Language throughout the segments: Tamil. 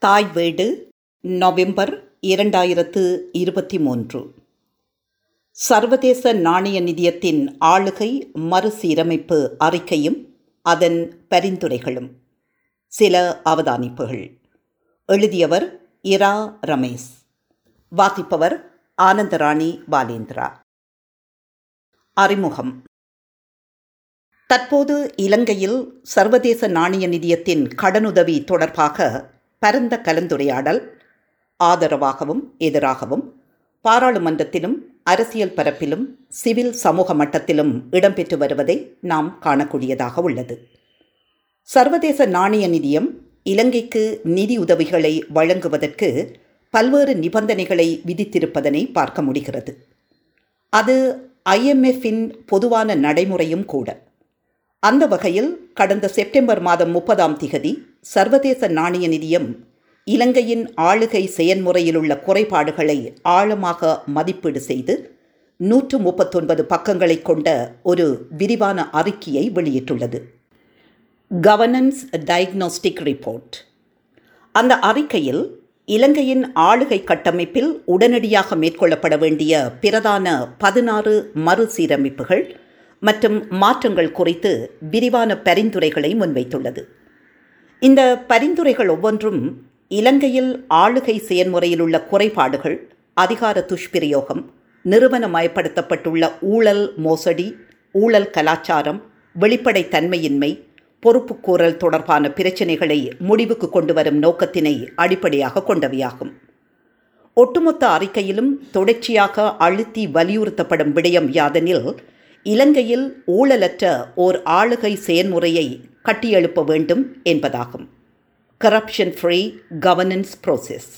தாய் வீடு நவம்பர் இரண்டாயிரத்து இருபத்தி மூன்று சர்வதேச நாணய நிதியத்தின் ஆளுகை மறுசீரமைப்பு அறிக்கையும் அதன் பரிந்துரைகளும். சில அவதானிப்புகள். எழுதியவர் இரா ரமேஷ். வாசிப்பவர் ஆனந்தராணி பாலேந்திரா. அறிமுகம். தற்போது இலங்கையில் சர்வதேச நாணய நிதியத்தின் கடனுதவி தொடர்பாக பரந்த கலந்துரையாடல் ஆதரவாகவும் எதிராகவும் பாராளுமன்றத்திலும் அரசியல் பரப்பிலும் சிவில் சமூக மட்டத்திலும் இடம்பெற்று வருவதை நாம் காணக்கூடியதாக உள்ளது. சர்வதேச நாணய நிதியம் இலங்கைக்கு நிதி உதவிகளை வழங்குவதற்கு பல்வேறு நிபந்தனைகளை விதித்திருப்பதனை பார்க்க முடிகிறது. அது ஐஎம்எஃப்பின் பொதுவான நடைமுறையும் கூட. அந்த வகையில் கடந்த செப்டம்பர் மாதம் முப்பதாம் திகதி சர்வதேச நாணய நிதியம் இலங்கையின் ஆளுகை செயன்முறையிலுள்ள குறைபாடுகளை ஆழமாக மதிப்பீடு செய்து நூற்று முப்பத்தொன்பது பக்கங்களை கொண்ட ஒரு விரிவான அறிக்கையை வெளியிட்டுள்ளது. கவர்னன்ஸ் டயக்னோஸ்டிக் ரிப்போர்ட் அந்த அறிக்கையில் இலங்கையின் ஆளுகை கட்டமைப்பில் உடனடியாக மேற்கொள்ளப்பட வேண்டிய பிரதான பதினாறு மறுசீரமைப்புகள் மற்றும் மாற்றங்கள் குறித்து விரிவான பரிந்துரைகளை முன்வைத்துள்ளது. இந்த பரிந்துரைகள் ஒவ்வொன்றும் இலங்கையில் ஆளுகை செயல்முறையில் உள்ள குறைபாடுகள் அதிகார துஷ்பிரயோகம் நிறுவனமயப்படுத்தப்பட்டுள்ள ஊழல் மோசடி ஊழல் கலாச்சாரம் வெளிப்படைத்தன்மையின்மை பொறுப்புக்கூறல் தொடர்பான பிரச்சினைகளை முடிவுக்கு கொண்டு வரும் நோக்கத்தினை அடிப்படையாக கொண்டவையாகும். ஒட்டுமொத்த அறிக்கையிலும் தொடர்ச்சியாக அழுத்தி வலியுறுத்தப்படும் விடயம் யாதெனில் இலங்கையில் ஊழலற்ற ஓர் ஆளுகை செயல்முறையை கட்டியெழுப்ப வேண்டும் என்பதாகும். கரப்ஷன் ஃப்ரீ கவர்னன்ஸ் ப்ரோசஸ்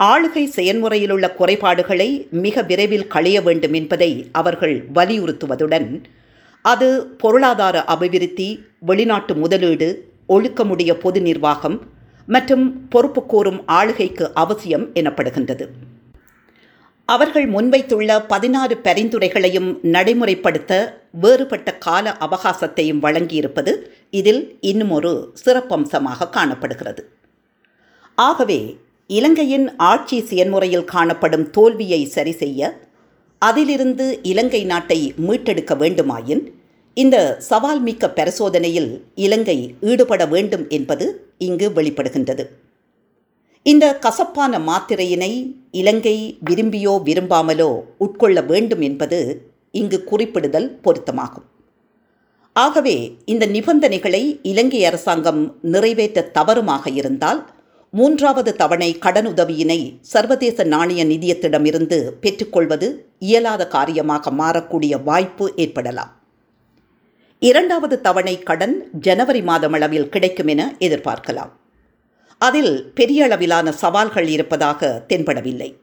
ஆளுகை செயன்முறையிலுள்ள குறைபாடுகளை மிக விரைவில் களைய வேண்டும் என்பதை அவர்கள் வலியுறுத்துவதுடன் அது பொருளாதார அபிவிருத்தி வெளிநாட்டு முதலீடு ஒழுக்கமுடைய பொது நிர்வாகம் மற்றும் பொறுப்புக்கூறும் ஆளுகைக்கு அவசியம் எனப்படுகின்றது. அவர்கள் முன்வைத்துள்ள பதினாறு பரிந்துரைகளையும் நடைமுறைப்படுத்த வேறுபட்ட கால அவகாசத்தையும் வழங்கியிருப்பது இதில் இன்னும் ஒரு சிறப்பம்சமாக காணப்படுகிறது. ஆகவே இலங்கையின் ஆட்சி செயன்முறையில் காணப்படும் தோல்வியை சரி செய்ய அதிலிருந்து இலங்கை நாட்டை மீட்டெடுக்க வேண்டுமாயின் இந்த சவால் மிக்க பரிசோதனையில் இலங்கை ஈடுபட வேண்டும் என்பது இங்கு வெளிப்படுகின்றது. இந்த கசப்பான மாத்திரையினை இலங்கை விரும்பியோ விரும்பாமலோ உட்கொள்ள வேண்டும் என்பது இங்கு குறிப்பிடுதல் பொருத்தமாகும். ஆகவே இந்த நிபந்தனைகளை இலங்கை அரசாங்கம் நிறைவேற்ற தவறுமாக இருந்தால் மூன்றாவது தவணை கடனுதவியினை சர்வதேச நாணய நிதியத்திடமிருந்து பெற்றுக்கொள்வது இயலாத காரியமாக மாறக்கூடிய வாய்ப்பு ஏற்படலாம். இரண்டாவது தவணை கடன் ஜனவரி மாதமளவில் கிடைக்கும் என எதிர்பார்க்கலாம். அதில் பெரிய அளவிலான சவால்கள் இருப்பதாக தென்படவில்லை.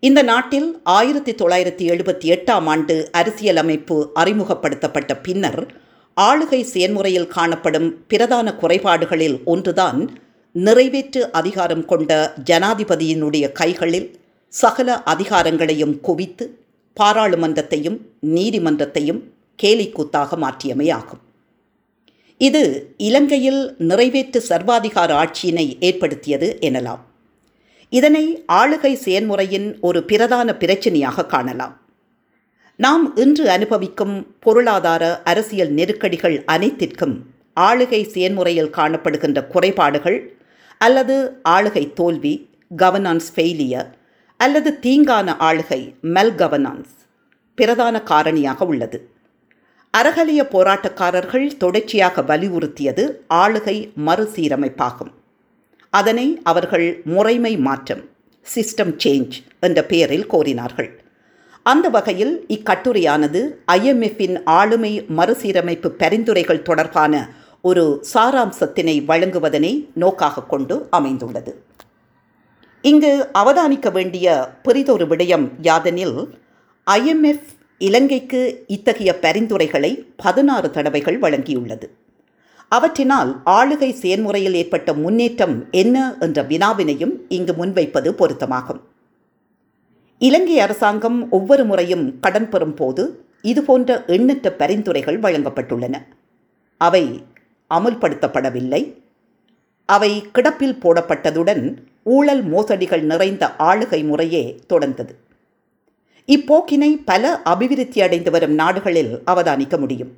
இந்த நாட்டில் ஆயிரத்தி தொள்ளாயிரத்தி எழுபத்தி எட்டாம் ஆண்டு அரசியலமைப்பு அறிமுகப்படுத்தப்பட்ட பின்னர் ஆளுகை செயன்முறையில் காணப்படும் பிரதான குறைபாடுகளில் ஒன்றுதான் நிறைவேற்று அதிகாரம் கொண்ட ஜனாதிபதியினுடைய கைகளில் சகல அதிகாரங்களையும் குவித்து பாராளுமன்றத்தையும் நீதிமன்றத்தையும் கேலிக்கூத்தாக மாற்றியமையாகும். இது இலங்கையில் நிறைவேற்று சர்வாதிகார ஆட்சியினை ஏற்படுத்தியது எனலாம். இதனை ஆளுகை செயன்முறையின் ஒரு பிரதான பிரச்சினையாக காணலாம். நாம் இன்று அனுபவிக்கும் பொருளாதார அரசியல் நெருக்கடிகள் அனைத்திற்கும் ஆளுகை செயன்முறையில் காணப்படுகின்ற குறைபாடுகள் அல்லது ஆளுகை தோல்வி கவர்னான்ஸ் ஃபெயிலியர் அல்லது தீங்கான ஆளுகை மெல் கவர்னான்ஸ் பிரதான காரணியாக உள்ளது. அறகலிய போராட்டக்காரர்கள் தொடர்ச்சியாக வலியுறுத்தியது ஆளுகை மறுசீரமைப்பாகும். அதனை அவர்கள் முறைமை மாற்றம் சிஸ்டம் சேஞ்ச் என்ற பெயரில் கோரினார்கள். அந்த வகையில் இக்கட்டுரையானது ஐஎம்எஃப்பின் ஆளுமை மறுசீரமைப்பு பரிந்துரைகள் தொடர்பான ஒரு சாராம்சத்தினை வழங்குவதனை நோக்காக கொண்டு அமைந்துள்ளது. இங்கு அவதானிக்க வேண்டிய பெரிதொரு விடயம் யாதெனில் ஐஎம்எஃப் இலங்கைக்கு இத்தகைய பரிந்துரைகளை பதினாறு தடவைகள் வழங்கியுள்ளது. அவற்றினால் ஆளுகை செயல்முறையில் ஏற்பட்ட முன்னேற்றம் என்ன என்ற வினாவினையும் இங்கு முன்வைப்பது பொருத்தமாகும். இலங்கை அரசாங்கம் ஒவ்வொரு முறையும் கடன் பெறும் போது இதுபோன்ற எண்ணற்ற பரிந்துரைகள் வழங்கப்பட்டுள்ளன. அவை அமுல்படுத்தப்படவில்லை. அவை கிடப்பில் போடப்பட்டதுடன் ஊழல் மோசடிகள் நிறைந்த ஆளுகை முறையே தொடர்ந்தது. இப்போக்கினை பல அபிவிருத்தி அடைந்து வரும் நாடுகளில் அவதானிக்க முடியும்.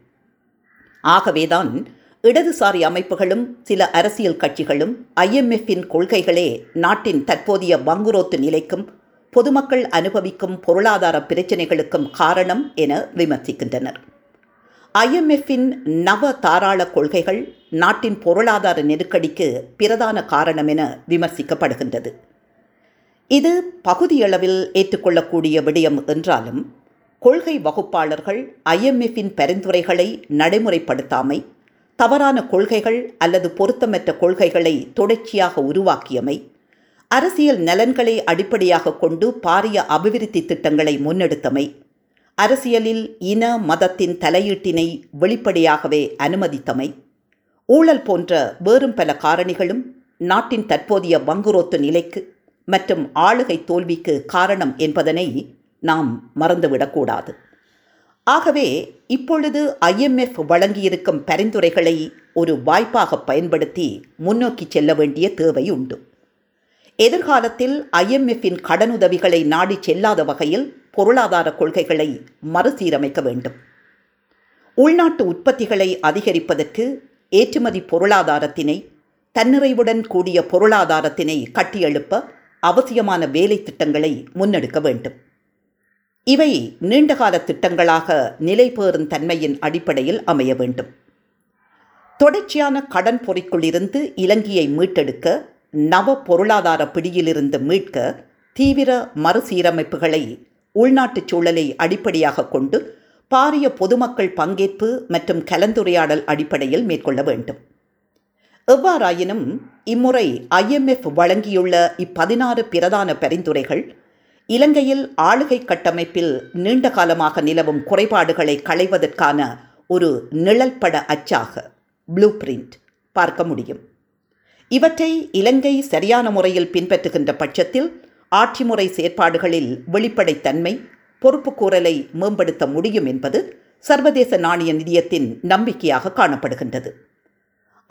ஆகவேதான் இடதுசாரி அமைப்புகளும் சில அரசியல் கட்சிகளும் ஐஎம்எஃப்பின் கொள்கைகளே நாட்டின் தற்போதைய வங்குரோத்து நிலைக்கும் பொதுமக்கள் அனுபவிக்கும் பொருளாதார பிரச்சினைகளுக்கும் காரணம் என விமர்சிக்கின்றனர். ஐஎம்எஃப்பின் நவ தாராள கொள்கைகள் நாட்டின் பொருளாதார நெருக்கடிக்கு பிரதான காரணம் என விமர்சிக்கப்படுகின்றது. இது பகுதியளவில் ஏற்றுக்கொள்ளக்கூடிய விடயம் என்றாலும் கொள்கை வகுப்பாளர்கள் ஐஎம்எஃப்பின் பரிந்துரைகளை நடைமுறைப்படுத்தாமை தவறான கொள்கைகள் அல்லது பொருத்தமற்ற கொள்கைகளை தொடர்ச்சியாக உருவாக்கியமை அரசியல் நலன்களை அடிப்படையாக கொண்டு பாரிய அபிவிருத்தி திட்டங்களை முன்னெடுத்தமை அரசியலில் இன மதத்தின் தலையீட்டினை வெளிப்படையாகவே அனுமதித்தமை ஊழல் போன்ற வேறும் பல காரணிகளும் நாட்டின் தற்போதைய வங்குரோத்து நிலைக்கு மற்றும் ஆளுகை தோல்விக்கு காரணம் என்பதனை நாம் மறந்துவிடக்கூடாது. ஆகவே இப்பொழுது ஐஎம்எஃப் வழங்கியிருக்கும் பரிந்துரைகளை ஒரு வாய்ப்பாக பயன்படுத்தி முன்னோக்கி செல்ல வேண்டிய தேவை உண்டு எதிர்காலத்தில் ஐஎம்எஃப்பின் கடனுதவிகளை நாடி செல்லாத வகையில் பொருளாதார கொள்கைகளை மறுசீரமைக்க வேண்டும். உள்நாட்டு உற்பத்திகளை அதிகரிப்பதற்கு ஏற்றுமதி பொருளாதாரத்தினை தன்னிறைவுடன் கூடிய பொருளாதாரத்தினை கட்டியெழுப்ப அவசியமான வேலை திட்டங்களை முன்னெடுக்க வேண்டும். இவை நீண்டகால திட்டங்களாக நிலைபேறும் தன்மையின் அடிப்படையில் அமைய வேண்டும். தொடர்ச்சியான கடன் பொறிக்குள்ளிருந்து இலங்கையை மீட்டெடுக்க நவ பொருளாதார பிடியிலிருந்து மீட்க தீவிர மறுசீரமைப்புகளை உள்நாட்டுச் சூழலை அடிப்படையாக கொண்டு பாரிய பொதுமக்கள் பங்கேற்பு மற்றும் கலந்துரையாடல் அடிப்படையில் மேற்கொள்ள வேண்டும். எவ்வாறாயினும் இம்முறை ஐஎம்எஃப் வழங்கியுள்ள இப்பதினாறு பிரதான பரிந்துரைகள் இலங்கையில் ஆளுகை கட்டமைப்பில் நீண்ட காலமாக நிலவும் குறைபாடுகளை களைவதற்கான ஒரு நிழல்பட அச்சாக ப்ளூ பிரிண்ட் பார்க்க முடியும். இவற்றை இலங்கை சரியான முறையில் பின்பற்றுகின்ற பட்சத்தில் ஆட்சி முறை செயற்பாடுகளில் வெளிப்படைத்தன்மை பொறுப்புக்கூறலை மேம்படுத்த முடியும் என்பது சர்வதேச நாணய நிதியத்தின் நம்பிக்கையாக காணப்படுகின்றது.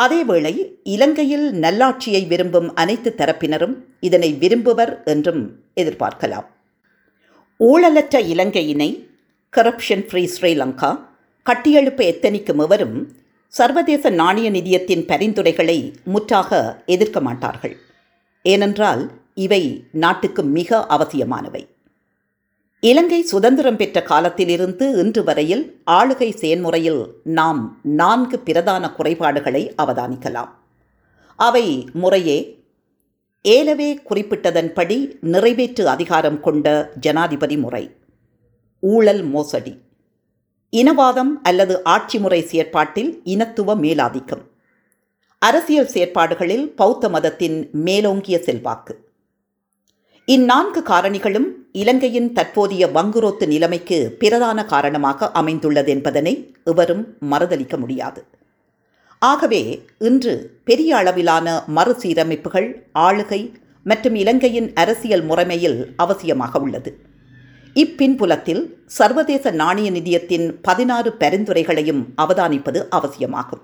அதேவேளை இலங்கையில் நல்லாட்சியை விரும்பும் அனைத்து தரப்பினரும் இதனை விரும்புவர் என்றும் எதிர்பார்க்கலாம். ஊழலற்ற இலங்கையினை கரப்ஷன் ஃப்ரீ ஸ்ரீலங்கா கட்டியெழுப்ப எத்தனிக்கும் எவரும் சர்வதேச நாணய நிதியத்தின் பரிந்துரைகளை முற்றாக எதிர்க்க மாட்டார்கள். ஏனென்றால் இவை நாட்டுக்கு மிக அவசியமானவை. இலங்கை சுதந்திரம் பெற்ற காலத்திலிருந்து இன்று வரையில் ஆளுகை செயன்முறையில் நாம் நான்கு பிரதான குறைபாடுகளை அவதானிக்கலாம். அவை முறையே ஏலவே குறிப்பிட்டதன்படி நிறைவேற்று அதிகாரம் கொண்ட ஜனாதிபதி முறை. ஊழல் மோசடி. இனவாதம் அல்லது ஆட்சி முறை செயற்பாட்டில் இனத்துவ மேலாதிக்கம். அரசியல் செயற்பாடுகளில் பௌத்த மதத்தின் மேலோங்கிய செல்வாக்கு. இந்நான்கு காரணிகளும் இலங்கையின் தற்போதைய வங்குரோத்து நிலைமைக்கு பிரதான காரணமாக அமைந்துள்ளது என்பதனை எவரும் மறுதளிக்க முடியாது. ஆகவே இன்று பெரிய அளவிலான மறுசீரமைப்புகள் ஆளுகை மற்றும் இலங்கையின் அரசியல் முறைமையில் அவசியமாக உள்ளது. இப்பின்புலத்தில் சர்வதேச நாணய நிதியத்தின் பதினாறு பரிந்துரைகளையும் அவதானிப்பது அவசியமாகும்.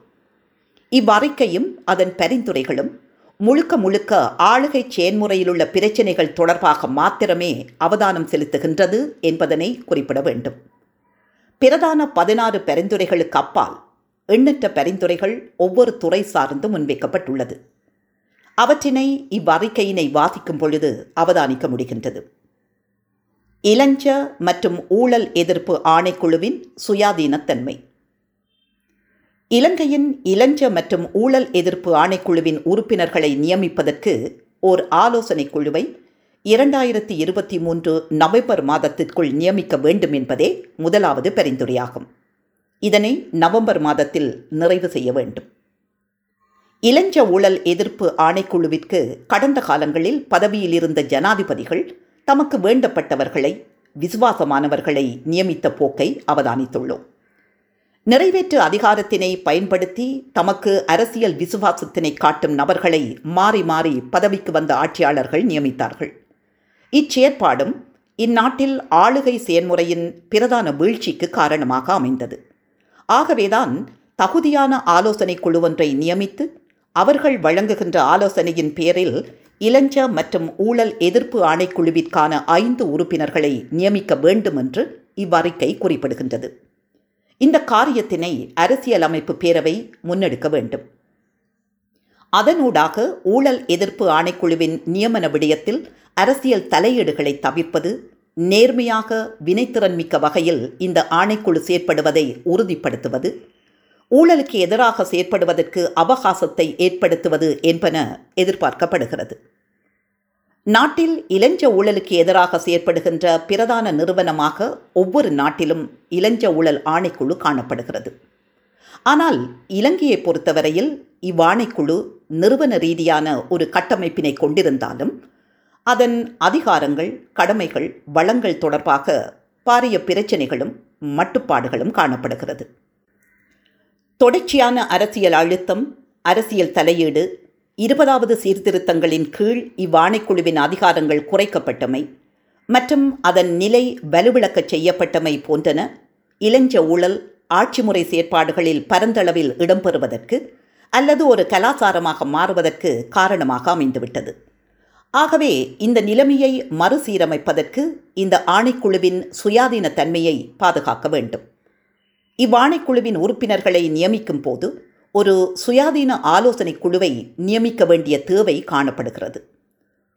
இவ்வறிக்கையும் அதன் பரிந்துரைகளும் முழுக்க முழுக்க ஆளுகை செயன்முறையிலுள்ள பிரச்சினைகள் தொடர்பாக மாத்திரமே அவதானம் செலுத்துகின்றது என்பதனை குறிப்பிட வேண்டும். பிரதான பதினாறு பரிந்துரைகளுக்கு அப்பால் எண்ணற்ற பரிந்துரைகள் ஒவ்வொரு துறை சார்ந்து முன்வைக்கப்பட்டுள்ளது. அவற்றினை இவ்வறிக்கையினை வாசிக்கும் பொழுது அவதானிக்க முடிகின்றது. இளஞ்ச மற்றும் ஊழல் எதிர்ப்பு ஆணைக்குழுவின் சுயாதீனத்தன்மை. இலங்கையின் இளஞ்ச மற்றும் ஊழல் எதிர்ப்பு ஆணைக்குழுவின் உறுப்பினர்களை நியமிப்பதற்கு ஓர் ஆலோசனை குழுவை இரண்டாயிரத்தி இருபத்தி மூன்று நவம்பர் மாதத்திற்குள் நியமிக்க வேண்டும் என்பதே முதலாவது பரிந்துரையாகும். இதனை நவம்பர் மாதத்தில் நிறைவு செய்ய வேண்டும். இளஞ்ச ஊழல் எதிர்ப்பு ஆணைக்குழுவிற்கு கடந்த காலங்களில் பதவியில் இருந்த ஜனாதிபதிகள் தமக்கு வேண்டப்பட்டவர்களை விசுவாசமானவர்களை நியமித்த போக்கை அவதானித்துள்ளோம். நிறைவேற்று அதிகாரத்தினை பயன்படுத்தி தமக்கு அரசியல் விசுவாசத்தினை காட்டும் நபர்களை மாறி மாறி பதவிக்கு வந்த ஆட்சியாளர்கள் நியமித்தார்கள். இச்செயற்பாடும் இந்நாட்டில் ஆளுகை செயன்முறையின் பிரதான வீழ்ச்சிக்கு காரணமாக அமைந்தது. ஆகவேதான் தகுதியான ஆலோசனை குழு ஒன்றை நியமித்து அவர்கள் வழங்குகின்ற ஆலோசனையின் பேரில் இளஞ்ச மற்றும் ஊழல் எதிர்ப்பு ஆணைக்குழுவிற்கான ஐந்து உறுப்பினர்களை நியமிக்க வேண்டும் என்று இவ்வறிக்கை குறிப்பிடுகின்றது. இந்த காரியத்தினை அரசியலமைப்பு பேரவை முன்னெடுக்க வேண்டும். அதனூடாக ஊழல் எதிர்ப்பு ஆணைக்குழுவின் நியமன விடயத்தில் அரசியல் தலையீடுகளை தவிர்ப்பது நேர்மையாக வினைத்திறன் மிக்க வகையில் இந்த ஆணைக்குழு செயற்படுவதை உறுதிப்படுத்துவது ஊழலுக்கு எதிராக செயற்படுவதற்கு அவகாசத்தை ஏற்படுத்துவது என்பன எதிர்பார்க்கப்படுகிறது. நாட்டில் இளஞ்ச ஊழலுக்கு எதிராக செயற்படுகின்ற பிரதான நிறுவனமாக ஒவ்வொரு நாட்டிலும் இளஞ்ச ஊழல் ஆணைக்குழு காணப்படுகிறது. ஆனால் இலங்கையை பொறுத்தவரையில் இவ்வாணைக்குழு நிறுவன ரீதியான ஒரு கட்டமைப்பினை கொண்டிருந்தாலும் அதன் அதிகாரங்கள் கடமைகள் வளங்கள் தொடர்பாக பாரிய பிரச்சனைகளும் மட்டுப்பாடுகளும் காணப்படுகிறது. தொடர்ச்சியான அரசியல் அழுத்தம் அரசியல் தலையீடு இருபதாவது சீர்திருத்தங்களின் கீழ் இவ்வாணைக்குழுவின் அதிகாரங்கள் குறைக்கப்பட்டமை மற்றும் அதன் நிலை வலுவிளக்க செய்யப்பட்டமை போன்றன இளஞ்ச ஊழல் ஆட்சி முறை செயற்பாடுகளில் பரந்தளவில் இடம்பெறுவதற்கு அல்லது ஒரு கலாச்சாரமாக மாறுவதற்கு காரணமாக அமைந்துவிட்டது. ஆகவே இந்த நிலைமையை மறுசீரமைப்பதற்கு இந்த ஆணைக்குழுவின் சுயாதீன தன்மையை பாதுகாக்க வேண்டும். இவ்வாணைக்குழுவின் உறுப்பினர்களை நியமிக்கும் போது ஒரு சுயாதீன ஆலோசனை குழுவை நியமிக்க வேண்டிய தேவை காணப்படுகிறது.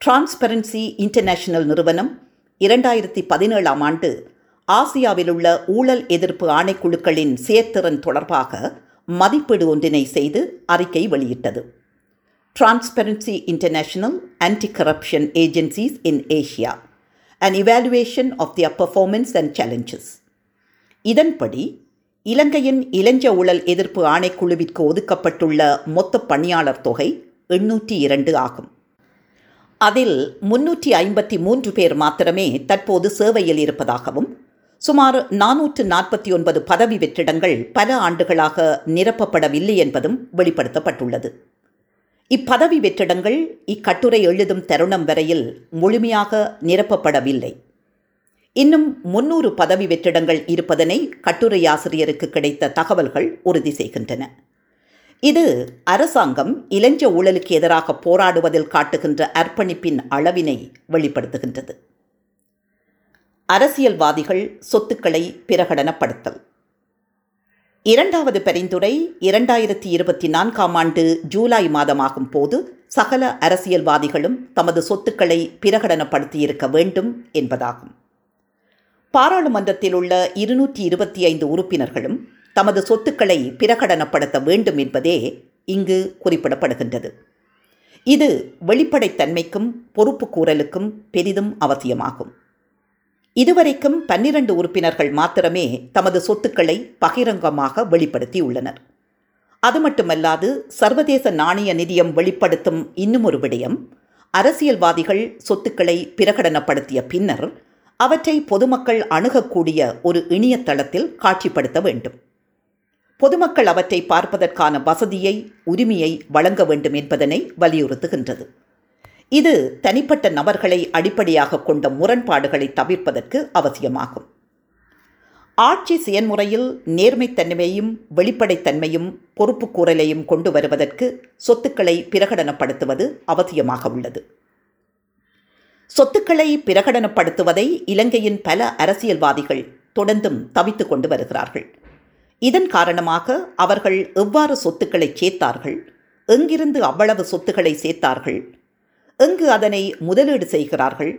டிரான்ஸ்பரன்சி இன்டர்நேஷனல் நிறுவனம் இரண்டாயிரத்தி பதினேழாம் ஆண்டு ஆசியாவில் உள்ள ஊழல் எதிர்ப்பு ஆணைக்குழுக்களின் செயற்திறன் தொடர்பாக மதிப்பீடு ஒன்றினை செய்து அறிக்கை வெளியிட்டது. Transparency international anti corruption agencies in Asia and evaluation of their performance and challenges இதன்படி இலங்கையின் இளைஞ ஊழல் எதிர்ப்பு ஆணைக்குழுவிற்கு ஒதுக்கப்பட்டுள்ள மொத்த பணியாளர் தொகை எண்ணூற்றி இரண்டு ஆகும். அதில் முன்னூற்றி ஐம்பத்தி மூன்று பேர் மாத்திரமே தற்போது சேவையில் இருப்பதாகவும் சுமார் நானூற்று நாற்பத்தி ஒன்பது பதவி வெற்றிடங்கள் பல ஆண்டுகளாக நிரப்பப்படவில்லை என்பதும் வெளிப்படுத்தப்பட்டுள்ளது. இப்பதவி வெற்றிடங்கள் இக்கட்டுரை எழுதும் தருணம் வரையில் முழுமையாக நிரப்பப்படவில்லை. இன்னும் முன்னூறு பதவி வெற்றிடங்கள் இருப்பதனை கட்டுரையாசிரியருக்கு கிடைத்த தகவல்கள் உறுதி செய்கின்றன. இது அரசாங்கம் இளஞ்ச ஊழலுக்கு எதிராக போராடுவதில் காட்டுகின்ற அர்ப்பணிப்பின் அளவினை வெளிப்படுத்துகின்றது. அரசியல்வாதிகள் சொத்துக்களை பிரகடனப்படுத்தல். இரண்டாவது பரிந்துரை இரண்டாயிரத்தி இருபத்தி நான்காம் ஆண்டு ஜூலை மாதமாகும் போது சகல அரசியல்வாதிகளும் தமது சொத்துக்களை பிரகடனப்படுத்தியிருக்க வேண்டும் என்பதாகும். பாராளுமன்றத்தில் உள்ள இருநூற்றி இருபத்தி ஐந்து உறுப்பினர்களும் தமது சொத்துக்களை பிரகடனப்படுத்த வேண்டும் என்பதே இங்கு குறிப்பிடப்படுகின்றது. இது வெளிப்படைத்தன்மைக்கும் பொறுப்பு கூறலுக்கும் பெரிதும் அவசியமாகும். இதுவரைக்கும் பன்னிரண்டு உறுப்பினர்கள் மாத்திரமே தமது சொத்துக்களை பகிரங்கமாக வெளிப்படுத்தியுள்ளனர். அது மட்டுமல்லாது சர்வதேச நாணய நிதியம் வெளிப்படுத்தும் இன்னும் ஒரு விடயம் அரசியல்வாதிகள் சொத்துக்களை பிரகடனப்படுத்திய பின்னர் அவற்றை பொதுமக்கள் அணுகக்கூடிய ஒரு இணையதளத்தில் காட்சிப்படுத்த வேண்டும். பொதுமக்கள் அவற்றை பார்ப்பதற்கான வசதியை உரிமையை வழங்க வேண்டும் என்பதனை வலியுறுத்துகின்றது. இது தனிப்பட்ட நபர்களை அடிப்படையாக கொண்ட முரண்பாடுகளை தவிர்ப்பதற்கு அவசியமாகும். ஆட்சி செயன்முறையில் நேர்மைத்தன்மையும் வெளிப்படைத்தன்மையும் பொறுப்புக்கூறலையும் கொண்டு வருவதற்கு சொத்துக்களை பிரகடனப்படுத்துவது அவசியமாக உள்ளது. சொத்துக்களை பிரகடனப்படுத்துவதை இலங்கையின் பல அரசியல்வாதிகள் தொடர்ந்தும் தவித்து கொண்டு வருகிறார்கள். இதன் காரணமாக அவர்கள் எவ்வாறு சொத்துக்களை சேர்த்தார்கள் எங்கிருந்து அவ்வளவு சொத்துக்களை சேர்த்தார்கள் எங்கு அதனை முதலீடு செய்கிறார்கள்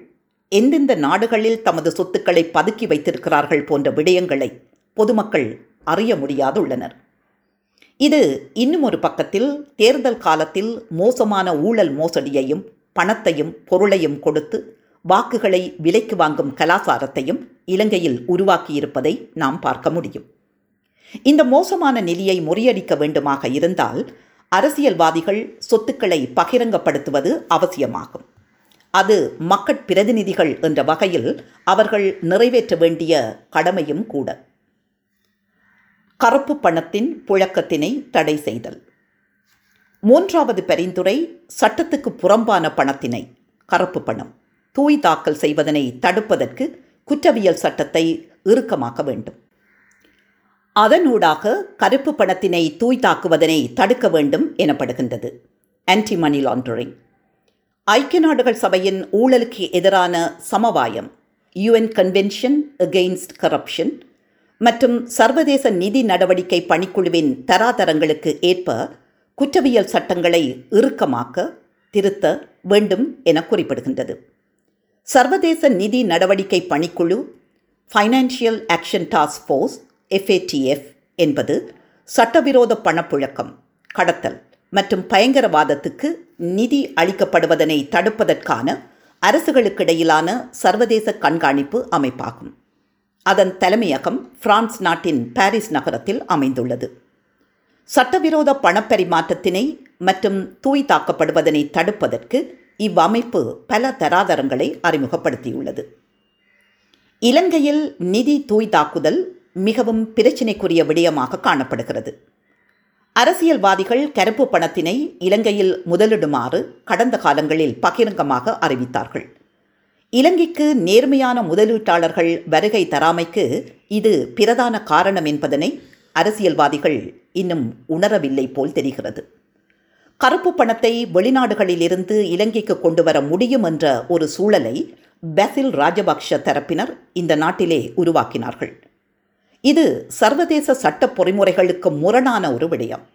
எந்தெந்த நாடுகளில் தமது சொத்துக்களை பதுக்கி வைத்திருக்கிறார்கள் போன்ற விடயங்களை பொதுமக்கள் அறிய முடியாதுள்ளனர். இது இன்னும் ஒரு பக்கத்தில் தேர்தல் காலத்தில் மோசமான ஊழல் மோசடியையும் பணத்தையும் பொருளையும் கொடுத்து வாக்குகளை விலைக்கு வாங்கும் கலாச்சாரத்தையும் இலங்கையில் உருவாக்கியிருப்பதை நாம் பார்க்க முடியும். இந்த மோசமான நிலையை முறியடிக்க வேண்டுமாக இருந்தால் அரசியல்வாதிகள் சொத்துக்களை பகிரங்கப்படுத்துவது அவசியமாகும். அது மக்கட் பிரதிநிதிகள் என்ற வகையில் அவர்கள் நிறைவேற்ற வேண்டிய கடமையும் கூட. கருப்பு பணத்தின் புழக்கத்தினை தடை செய்தல். மூன்றாவது பரிந்துரை சட்டத்துக்கு புறம்பான பணத்தினை கருப்பு பணம். தூய் தாக்கல் செய்வதனை தடுப்பதற்கு குற்றவியல் சட்டத்தை இறுக்கமாக்க வேண்டும். அதனூடாக கருப்பு பணத்தினை தூய் தாக்குவதனை தடுக்க வேண்டும் எனப்படுகின்றது. ஆன்டி மணி லாண்டரிங் ஐக்கிய நாடுகள் சபையின் ஊழலுக்கு எதிரான சமவாயம் யுஎன் கன்வென்ஷன் அகெயின்ஸ்ட் கரப்ஷன் மற்றும் சர்வதேச நிதி நடவடிக்கை பணிக்குழுவின் தராதரங்களுக்கு ஏற்ப குற்றவியல் சட்டங்களை இறுக்கமாக்க திருத்த வேண்டும் என குறிப்பிடுகின்றது. சர்வதேச நிதி நடவடிக்கை பணிக்குழு financial action task force FATF என்பது சட்டவிரோத பணப்புழக்கம் கடத்தல் மற்றும் பயங்கரவாதத்துக்கு நிதி அளிக்கப்படுவதனை தடுப்பதற்கான அரசுகளுக்கிடையிலான சர்வதேச கண்காணிப்பு அமைப்பாகும். அதன் தலைமையகம் பிரான்ஸ் நாட்டின் பாரிஸ் நகரத்தில் அமைந்துள்ளது. சட்டவிரோத பணப்பரிமாற்றத்தினை மற்றும் தூய் தாக்கப்படுவதனை தடுப்பதற்கு இவ்வமைப்பு பல தராதரங்களை அறிமுகப்படுத்தியுள்ளது. இலங்கையில் நிதி தூய் தாக்குதல் மிகவும் பிரச்சினைக்குரிய விடயமாக காணப்படுகிறது. அரசியல்வாதிகள் கருப்பு பணத்தினை இலங்கையில் முதலிடுமாறு கடந்த காலங்களில் பகிரங்கமாக அறிவித்தார்கள். இலங்கைக்கு நேர்மையான முதலீட்டாளர்கள் வருகை தராமைக்கு இது பிரதான காரணம் என்பதனை அரசியல்வாதிகள் இன்னும் உணரவில்லை போல் தெரிகிறது. கருப்பு பணத்தை வெளிநாடுகளிலிருந்து இலங்கைக்கு கொண்டு வர முடியும் என்ற ஒரு சூழலை பெசில் ராஜபக்ஷ தரப்பினர் இந்த நாட்டிலே உருவாக்கினார்கள். இது சர்வதேச சட்ட பொறிமுறைகளுக்கு முரணான ஒரு விடயம்.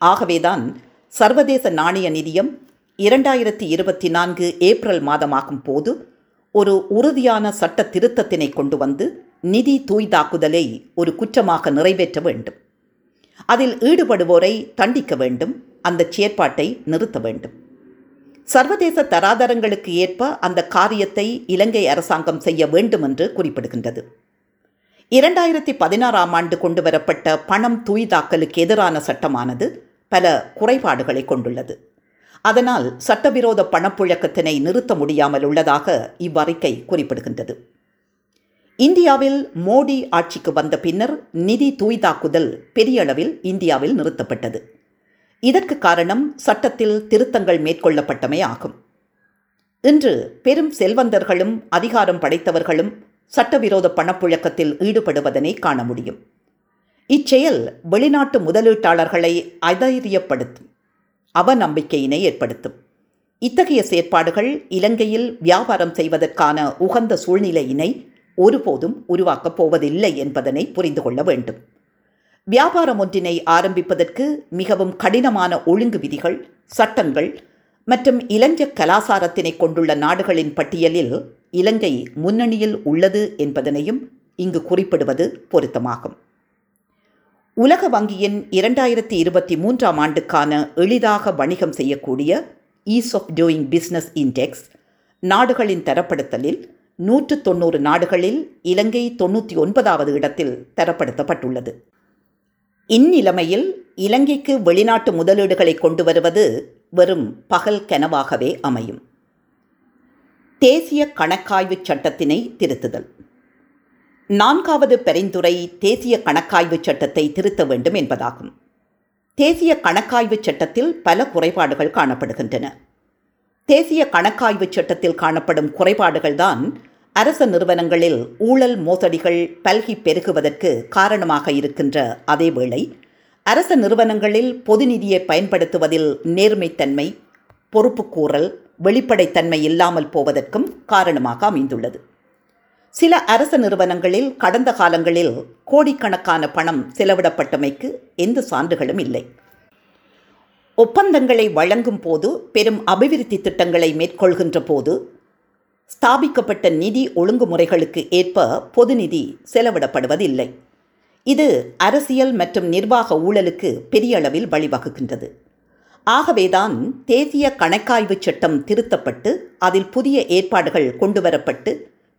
ஆகவேதான் சர்வதேச நாணய நிதியம் இரண்டாயிரத்தி இருபத்தி நான்கு ஏப்ரல் மாதமாகும் போது ஒரு உறுதியான சட்ட திருத்தத்தினை கொண்டு வந்து நிதி தூய்தாக்குதலை ஒரு குற்றமாக நிறைவேற்ற வேண்டும். அதில் ஈடுபடுவோரை தண்டிக்க வேண்டும் அந்த செயற்பாட்டை நிறுத்த வேண்டும். சர்வதேச தராதரங்களுக்கு ஏற்ப அந்த காரியத்தை இலங்கை அரசாங்கம் செய்ய வேண்டும் என்று குறிப்பிடுகின்றது. இரண்டாயிரத்தி பதினாறாம் ஆண்டு கொண்டுவரப்பட்ட பணம் தூய்தாக்கலுக்கு எதிரான சட்டமானது பல குறைபாடுகளை கொண்டுள்ளது. அதனால் சட்டவிரோத பணப்புழக்கத்தினை நிறுத்த முடியாமல் உள்ளதாக இவ்வறிக்கை குறிப்பிடுகின்றது. இந்தியாவில் மோடி ஆட்சிக்கு வந்த பின்னர் நிதி தூய்தாக்குதல் பெரிய அளவில் இந்தியாவில் நிறுத்தப்பட்டது. இதற்கு காரணம் சட்டத்தில் திருத்தங்கள் மேற்கொள்ளப்பட்டமை ஆகும். இன்று பெரும் செல்வந்தர்களும் அதிகாரம் படைத்தவர்களும் சட்டவிரோத பணப்புழக்கத்தில் ஈடுபடுவதனை காண முடியும். இச்செயல் வெளிநாட்டு முதலீட்டாளர்களை அதைரியப்படுத்தும் அவநம்பிக்கையினை ஏற்படுத்தும். இத்தகைய செயற்பாடுகள் இலங்கையில் வியாபாரம் செய்வதற்கான உகந்த சூழ்நிலையினை ஒருபோதும் உருவாக்கப் போவதில்லை என்பதனை புரிந்து கொள்ள வேண்டும். வியாபாரம் ஒன்றினை ஆரம்பிப்பதற்கு மிகவும் கடினமான ஒழுங்கு விதிகள் சட்டங்கள் மற்றும் இலஞ்ச கலாசாரத்தினை கொண்டுள்ள நாடுகளின் பட்டியலில் இலங்கை முன்னணியில் உள்ளது என்பதனையும் இங்கு குறிப்பிடுவது பொருத்தமாகும். உலக வங்கியின் இரண்டாயிரத்தி இருபத்தி மூன்றாம் ஆண்டுக்கான எளிதாக வணிகம் செய்யக்கூடிய ease of doing business index நாடுகளின் தரப்படுத்தலில் நூற்று தொண்ணூறு நாடுகளில் இலங்கை தொண்ணூற்றி ஒன்பதாவது இடத்தில் தரப்படுத்தப்பட்டுள்ளது. இந்நிலைமையில் இலங்கைக்கு வெளிநாட்டு முதலீடுகளை கொண்டு வருவது வெறும் பகல் கனவாகவே அமையும். தேசிய கணக்காய்வு சட்டத்தினை திருத்துதல். நான்காவது பரிந்துரை தேசிய கணக்காய்வு சட்டத்தை திருத்த வேண்டும் என்பதாகும். தேசிய கணக்காய்வு சட்டத்தில் பல குறைபாடுகள் காணப்படுகின்றன. தேசிய கணக்காய்வு சட்டத்தில் காணப்படும் குறைபாடுகள்தான் அரச நிறுவனங்களில் ஊழல் மோசடிகள் பல்கி பெருகுவதற்கு காரணமாக இருக்கின்ற அதேவேளை அரச நிறுவனங்களில் பொது நிதியை பயன்படுத்துவதில் நேர்மைத்தன்மை பொறுப்புக்கூறல் வெளிப்படைத்தன்மை இல்லாமல் போவதற்கும் காரணமாக அமைந்துள்ளது. சில அரச நிறுவனங்களில் கடந்த காலங்களில் கோடிக்கணக்கான பணம் செலவிடப்பட்டமைக்கு எந்த சான்றுகளும் இல்லை. ஒப்பந்தங்களை வழங்கும் போது பெரும் அபிவிருத்தி திட்டங்களை மேற்கொள்கின்ற போது ஸ்தாபிக்கப்பட்ட நிதி ஒழுங்குமுறைகளுக்கு ஏற்ப பொது நிதி செலவிடப்படுவதில்லை. இது அரசியல் மற்றும் நிர்வாக ஊழலுக்கு பெரிய அளவில் வழிவகுக்கின்றது. ஆகவேதான் தேசிய கணக்காய்வு சட்டம் திருத்தப்பட்டு அதில் புதிய ஏற்பாடுகள் கொண்டுவரப்பட்டு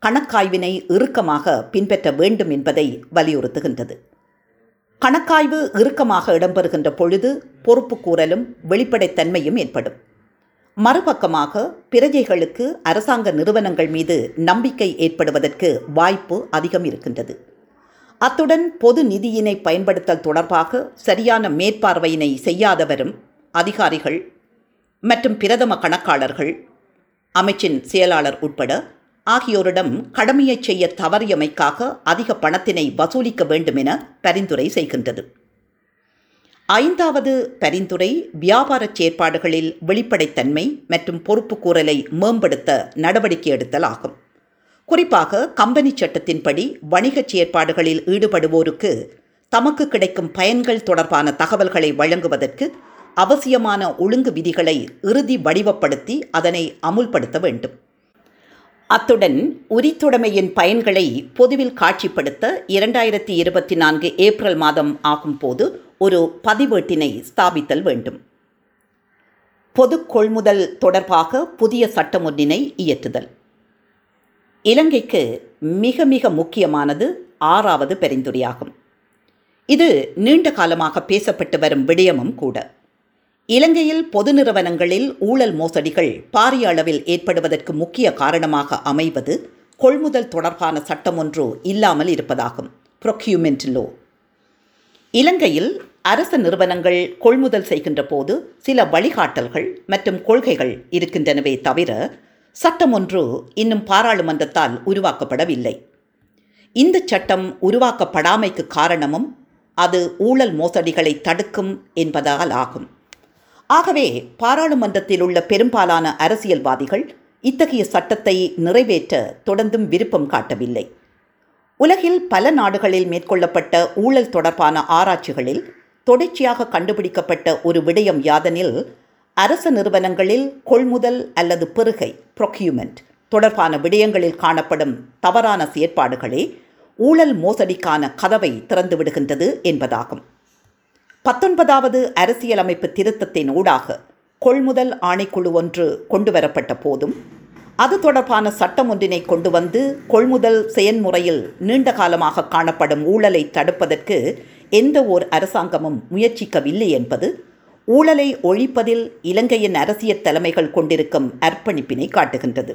கணக்காய்வினை இறுக்கமாக பின்பற்ற வேண்டும் என்பதை வலியுறுத்துகின்றது. கணக்காய்வு இறுக்கமாக இடம்பெறுகின்ற பொழுது பொறுப்புக்கூறலும் வெளிப்படைத்தன்மையும் ஏற்படும். மறுபக்கமாக பிரஜைகளுக்கு அரசாங்க நிறுவனங்கள் மீது நம்பிக்கை ஏற்படுவதற்கு வாய்ப்பு அதிகம் இருக்கின்றது. அத்துடன் பொது நிதியினை பயன்படுத்தல் தொடர்பாக சரியான மேற்பார்வையினை செய்யாதவரும் அதிகாரிகள் மற்றும் பிரதம கணக்காளர்கள் அமைச்சின் செயலாளர் உட்பட ஆகியோரிடம் கடமையை செய்ய தவறியமைக்காக அதிக பணத்தினை வசூலிக்க வேண்டும் என பரிந்துரை செய்கின்றது. ஐந்தாவது பரிந்துரை வியாபார செயற்பாடுகளில் வெளிப்படைத்தன்மை மற்றும் பொறுப்புக்கூறலை மேம்படுத்த நடவடிக்கை எடுத்தல் ஆகும் குறிப்பாக கம்பெனி சட்டத்தின்படி வணிகச் செயற்பாடுகளில் ஈடுபடுவோருக்கு தமக்கு கிடைக்கும் பயன்கள் தொடர்பான தகவல்களை வழங்குவதற்கு அவசியமான ஒழுங்கு விதிகளை இறுதி வடிவப்படுத்தி அதனை அமுல்படுத்த வேண்டும். அத்துடன் உரித்துடைமையின் பயன்களை பொதுவில் காட்சிப்படுத்த இரண்டாயிரத்தி இருபத்தி நான்கு ஏப்ரல் மாதம் ஆகும்போது ஒரு பதிவேட்டினை ஸ்தாபித்தல் வேண்டும். பொது கொள்முதல் தொடர்பாக புதிய சட்டம் ஒன்றினை இயற்றுதல். இலங்கைக்கு மிக மிக முக்கியமானது ஆறாவது பரிந்துரையாகும் இது நீண்ட காலமாக பேசப்பட்டு வரும் விடயமும் கூட. இலங்கையில் பொது நிறுவனங்களில் ஊழல் மோசடிகள் பாரிய அளவில் ஏற்படுவதற்கு முக்கிய காரணமாக அமைவது கொள்முதல் தொடர்பான சட்டம் ஒன்று இல்லாமல் இருப்பதாகும். ப்ரொக்யூமெண்ட் லோ இலங்கையில் அரச நிறுவனங்கள் கொள்முதல் செய்கின்ற போது சில வழிகாட்டல்கள் மற்றும் கொள்கைகள் இருக்கின்றனவே தவிர சட்டம் ஒன்று இன்னும் பாராளுமன்றத்தால் உருவாக்கப்படவில்லை. இந்த சட்டம் உருவாக்கப்படாமைக்கு காரணமும் அது ஊழல் மோசடிகளை தடுக்கும் என்பதால் ஆகும். ஆகவே பாராளுமன்றத்தில் உள்ள பெரும்பாலான அரசியல்வாதிகள் இத்தகைய சட்டத்தை நிறைவேற்ற தொடர்ந்தும் விருப்பம் காட்டவில்லை. உலகில் பல நாடுகளில் மேற்கொள்ளப்பட்ட ஊழல் தொடர்பான ஆராய்ச்சிகளில் தொடர்ச்சியாக கண்டுபிடிக்கப்பட்ட ஒரு விடயம் யாதனில் அரச நிறுவனங்களில் கொள்முதல் அல்லது பெருகை ப்ரொக்யூமெண்ட் தொடர்பான விடயங்களில் காணப்படும் தவறான செயற்பாடுகளே ஊழல் மோசடிக்கான கதவை திறந்துவிடுகின்றது என்பதாகும். பத்தொன்பதாவது அரசியலமைப்பு திருத்தத்தின் ஊடாக கொள்முதல் ஆணைக்குழு ஒன்று கொண்டுவரப்பட்ட போதும் அது தொடர்பான சட்டம் ஒன்றினை கொண்டு வந்து கொள்முதல் செயன்முறையில் நீண்ட காலமாக காணப்படும் ஊழலை தடுப்பதற்கு எந்த ஓர் அரசாங்கமும் முயற்சிக்கவில்லை என்பது ஊழலை ஒழிப்பதில் இலங்கையின் அரசியல் தலைமைகள் கொண்டிருக்கும் அர்ப்பணிப்பினை காட்டுகின்றது.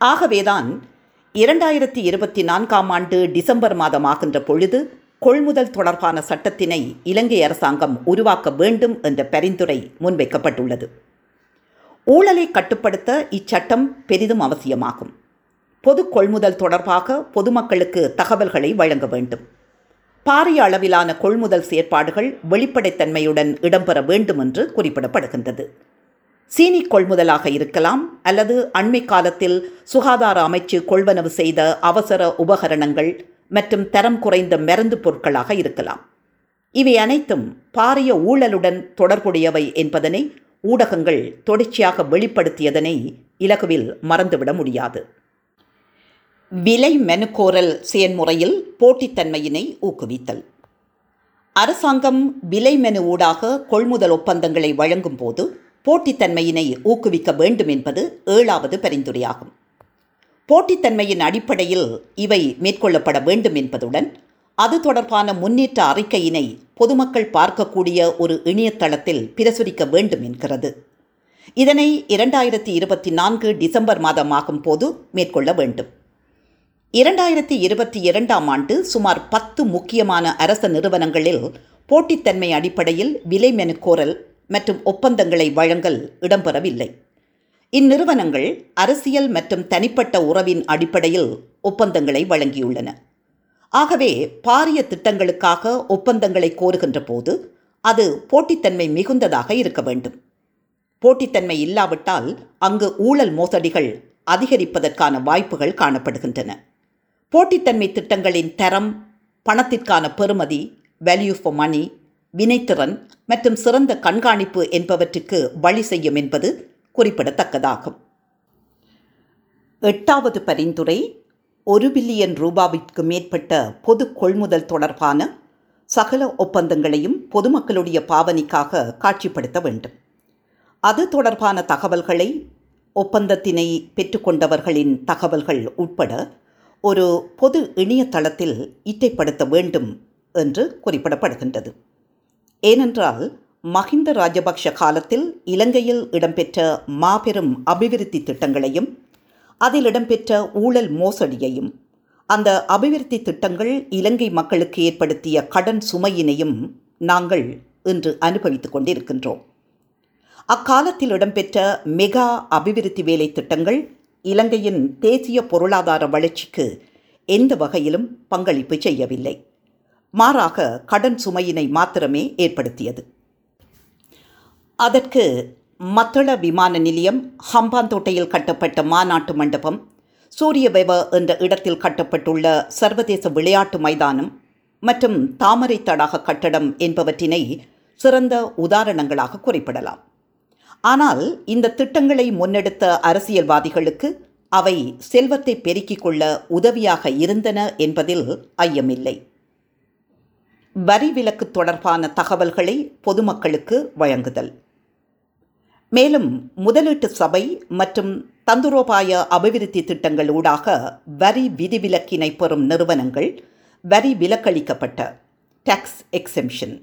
ஆகவேதான் இரண்டாயிரத்தி இருபத்தி நான்காம் ஆண்டு டிசம்பர் மாதமாகின்ற பொழுது கொள்முதல் தொடர்பான சட்டத்தினை இலங்கை அரசாங்கம் உருவாக்க வேண்டும் என்ற பரிந்துரை முன்வைக்கப்பட்டுள்ளது. ஊழலை கட்டுப்படுத்த இச்சட்டம் பெரிதும் அவசியமாகும். பொது கொள்முதல் தொடர்பாக பொதுமக்களுக்கு தகவல்களை வழங்க வேண்டும். பாரிய அளவிலான கொள்முதல் செயற்பாடுகள் வெளிப்படைத்தன்மையுடன் இடம்பெற வேண்டும் என்று குறிப்பிடப்படுகின்றது. சீனி கொள்முதலாக இருக்கலாம் அல்லது அண்மை காலத்தில் சுகாதார அமைச்சு கொள்வனவு செய்த அவசர உபகரணங்கள் மற்றும் தரம் குறைந்த மருந்து பொருட்களாக இருக்கலாம். இவை அனைத்தும் பாரிய ஊழலுடன் தொடர்புடையவை என்பதனை ஊடகங்கள் தொடர்ச்சியாக வெளிப்படுத்தியதனை இலகுவில் மறந்துவிட முடியாது. விலை மெனுகோரல் செயன்முறையில் போட்டித்தன்மையினை ஊக்குவித்தல். அரசாங்கம் விலை மெனு ஊடாக கொள்முதல் ஒப்பந்தங்களை வழங்கும் போது போட்டித்தன்மையினை ஊக்குவிக்க வேண்டும் என்பது ஏழாவது பரிந்துரையாகும். போட்டித்தன்மையின் அடிப்படையில் இவை மேற்கொள்ளப்பட வேண்டும் என்பதுடன் அது தொடர்பான முன்னேற்ற அறிக்கையினை பொதுமக்கள் பார்க்கக்கூடிய ஒரு இணையதளத்தில் பிரசுரிக்க வேண்டும் என்கிறது. இதனை இரண்டாயிரத்தி இருபத்தி நான்கு டிசம்பர் மாதமாகும் போது மேற்கொள்ள வேண்டும். இரண்டாயிரத்தி இருபத்தி இரண்டாம் ஆண்டு சுமார் பத்து முக்கியமான அரச நிறுவனங்களில் போட்டித்தன்மை அடிப்படையில் விலை மெனு கோரல் மற்றும் ஒப்பந்தங்களை வழங்கல் இடம்பெறவில்லை. இந்நிறுவனங்கள் அரசியல் மற்றும் தனிப்பட்ட உறவின் அடிப்படையில் ஒப்பந்தங்களை வழங்கியுள்ளன. ஆகவே பாரிய திட்டங்களுக்காக ஒப்பந்தங்களை கோருகின்ற போது அது போட்டித்தன்மை மிகுந்ததாக இருக்க வேண்டும். போட்டித்தன்மை இல்லாவிட்டால் அங்கு ஊழல் மோசடிகள் அதிகரிப்பதற்கான வாய்ப்புகள் காணப்படுகின்றன. போட்டித்தன்மை திட்டங்களின் தரம் பணத்திற்கான பெறுமதி வேல்யூ ஃபார் மணி வினைத்திறன் மற்றும் சிறந்த கண்காணிப்பு என்பவற்றுக்கு வழி செய்யும் என்பது குறிப்பிடத்தக்கதாகும். எட்டாவது பரிந்துரை ஒரு பில்லியன் ரூபாவிற்கு மேற்பட்ட பொது கொள்முதல் தொடர்பான சகல ஒப்பந்தங்களையும் பொதுமக்களுடைய பாவனைக்காக காட்சிப்படுத்த வேண்டும். அது தொடர்பான தகவல்களை ஒப்பந்தத்தினை பெற்றுக்கொண்டவர்களின் தகவல்கள் உட்பட ஒரு பொது இணையதளத்தில் இட்டைப்படுத்த வேண்டும் என்று குறிப்பிடப்படுகின்றது. ஏனென்றால் மஹிந்த ராஜபக்ஷ காலத்தில் இலங்கையில் இடம்பெற்ற மாபெரும் அபிவிருத்தி திட்டங்களையும் அதில் இடம்பெற்ற ஊழல் மோசடியையும் அந்த அபிவிருத்தி திட்டங்கள் இலங்கை மக்களுக்கு ஏற்படுத்திய கடன் சுமையினையும் நாங்கள் இன்று அனுபவித்துக் கொண்டிருக்கின்றோம். அக்காலத்தில் இடம்பெற்ற மெகா அபிவிருத்தி வேலை திட்டங்கள் இலங்கையின் தேசிய பொருளாதார வளர்ச்சிக்கு எந்த வகையிலும் பங்களிப்பு செய்யவில்லை. மாறாக கடன் சுமையினை மாத்திரமே ஏற்படுத்தியது. அதற்கு மத்தள விமான நிலையம் ஹம்பாந்தோட்டையில் கட்டப்பட்ட மாநாட்டு மண்டபம் சூரியவெவ என்ற இடத்தில் கட்டப்பட்டுள்ள சர்வதேச விளையாட்டு மைதானம் மற்றும் தாமரை தடாக கட்டடம் என்பவற்றினை சிறந்த உதாரணங்களாக குறிப்பிடலாம். ஆனால் இந்த திட்டங்களை முன்னெடுத்த அரசியல்வாதிகளுக்கு அவை செல்வத்தை பெருக்கிக் கொள்ள உதவியாக இருந்தன என்பதில் ஐயமில்லை. வரி விலக்கு தொடர்பான தகவல்களை பொதுமக்களுக்கு வழங்குதல். மேலும் முதலீட்டு சபை மற்றும் தந்துரோபாய அபிவிருத்தி திட்டங்கள் ஊடாக வரி விதிவிலக்கினை பெறும் நிறுவனங்கள் வரி விலக்களிக்கப்பட்ட டாக்ஸ் எக்ஸெம்ஷன்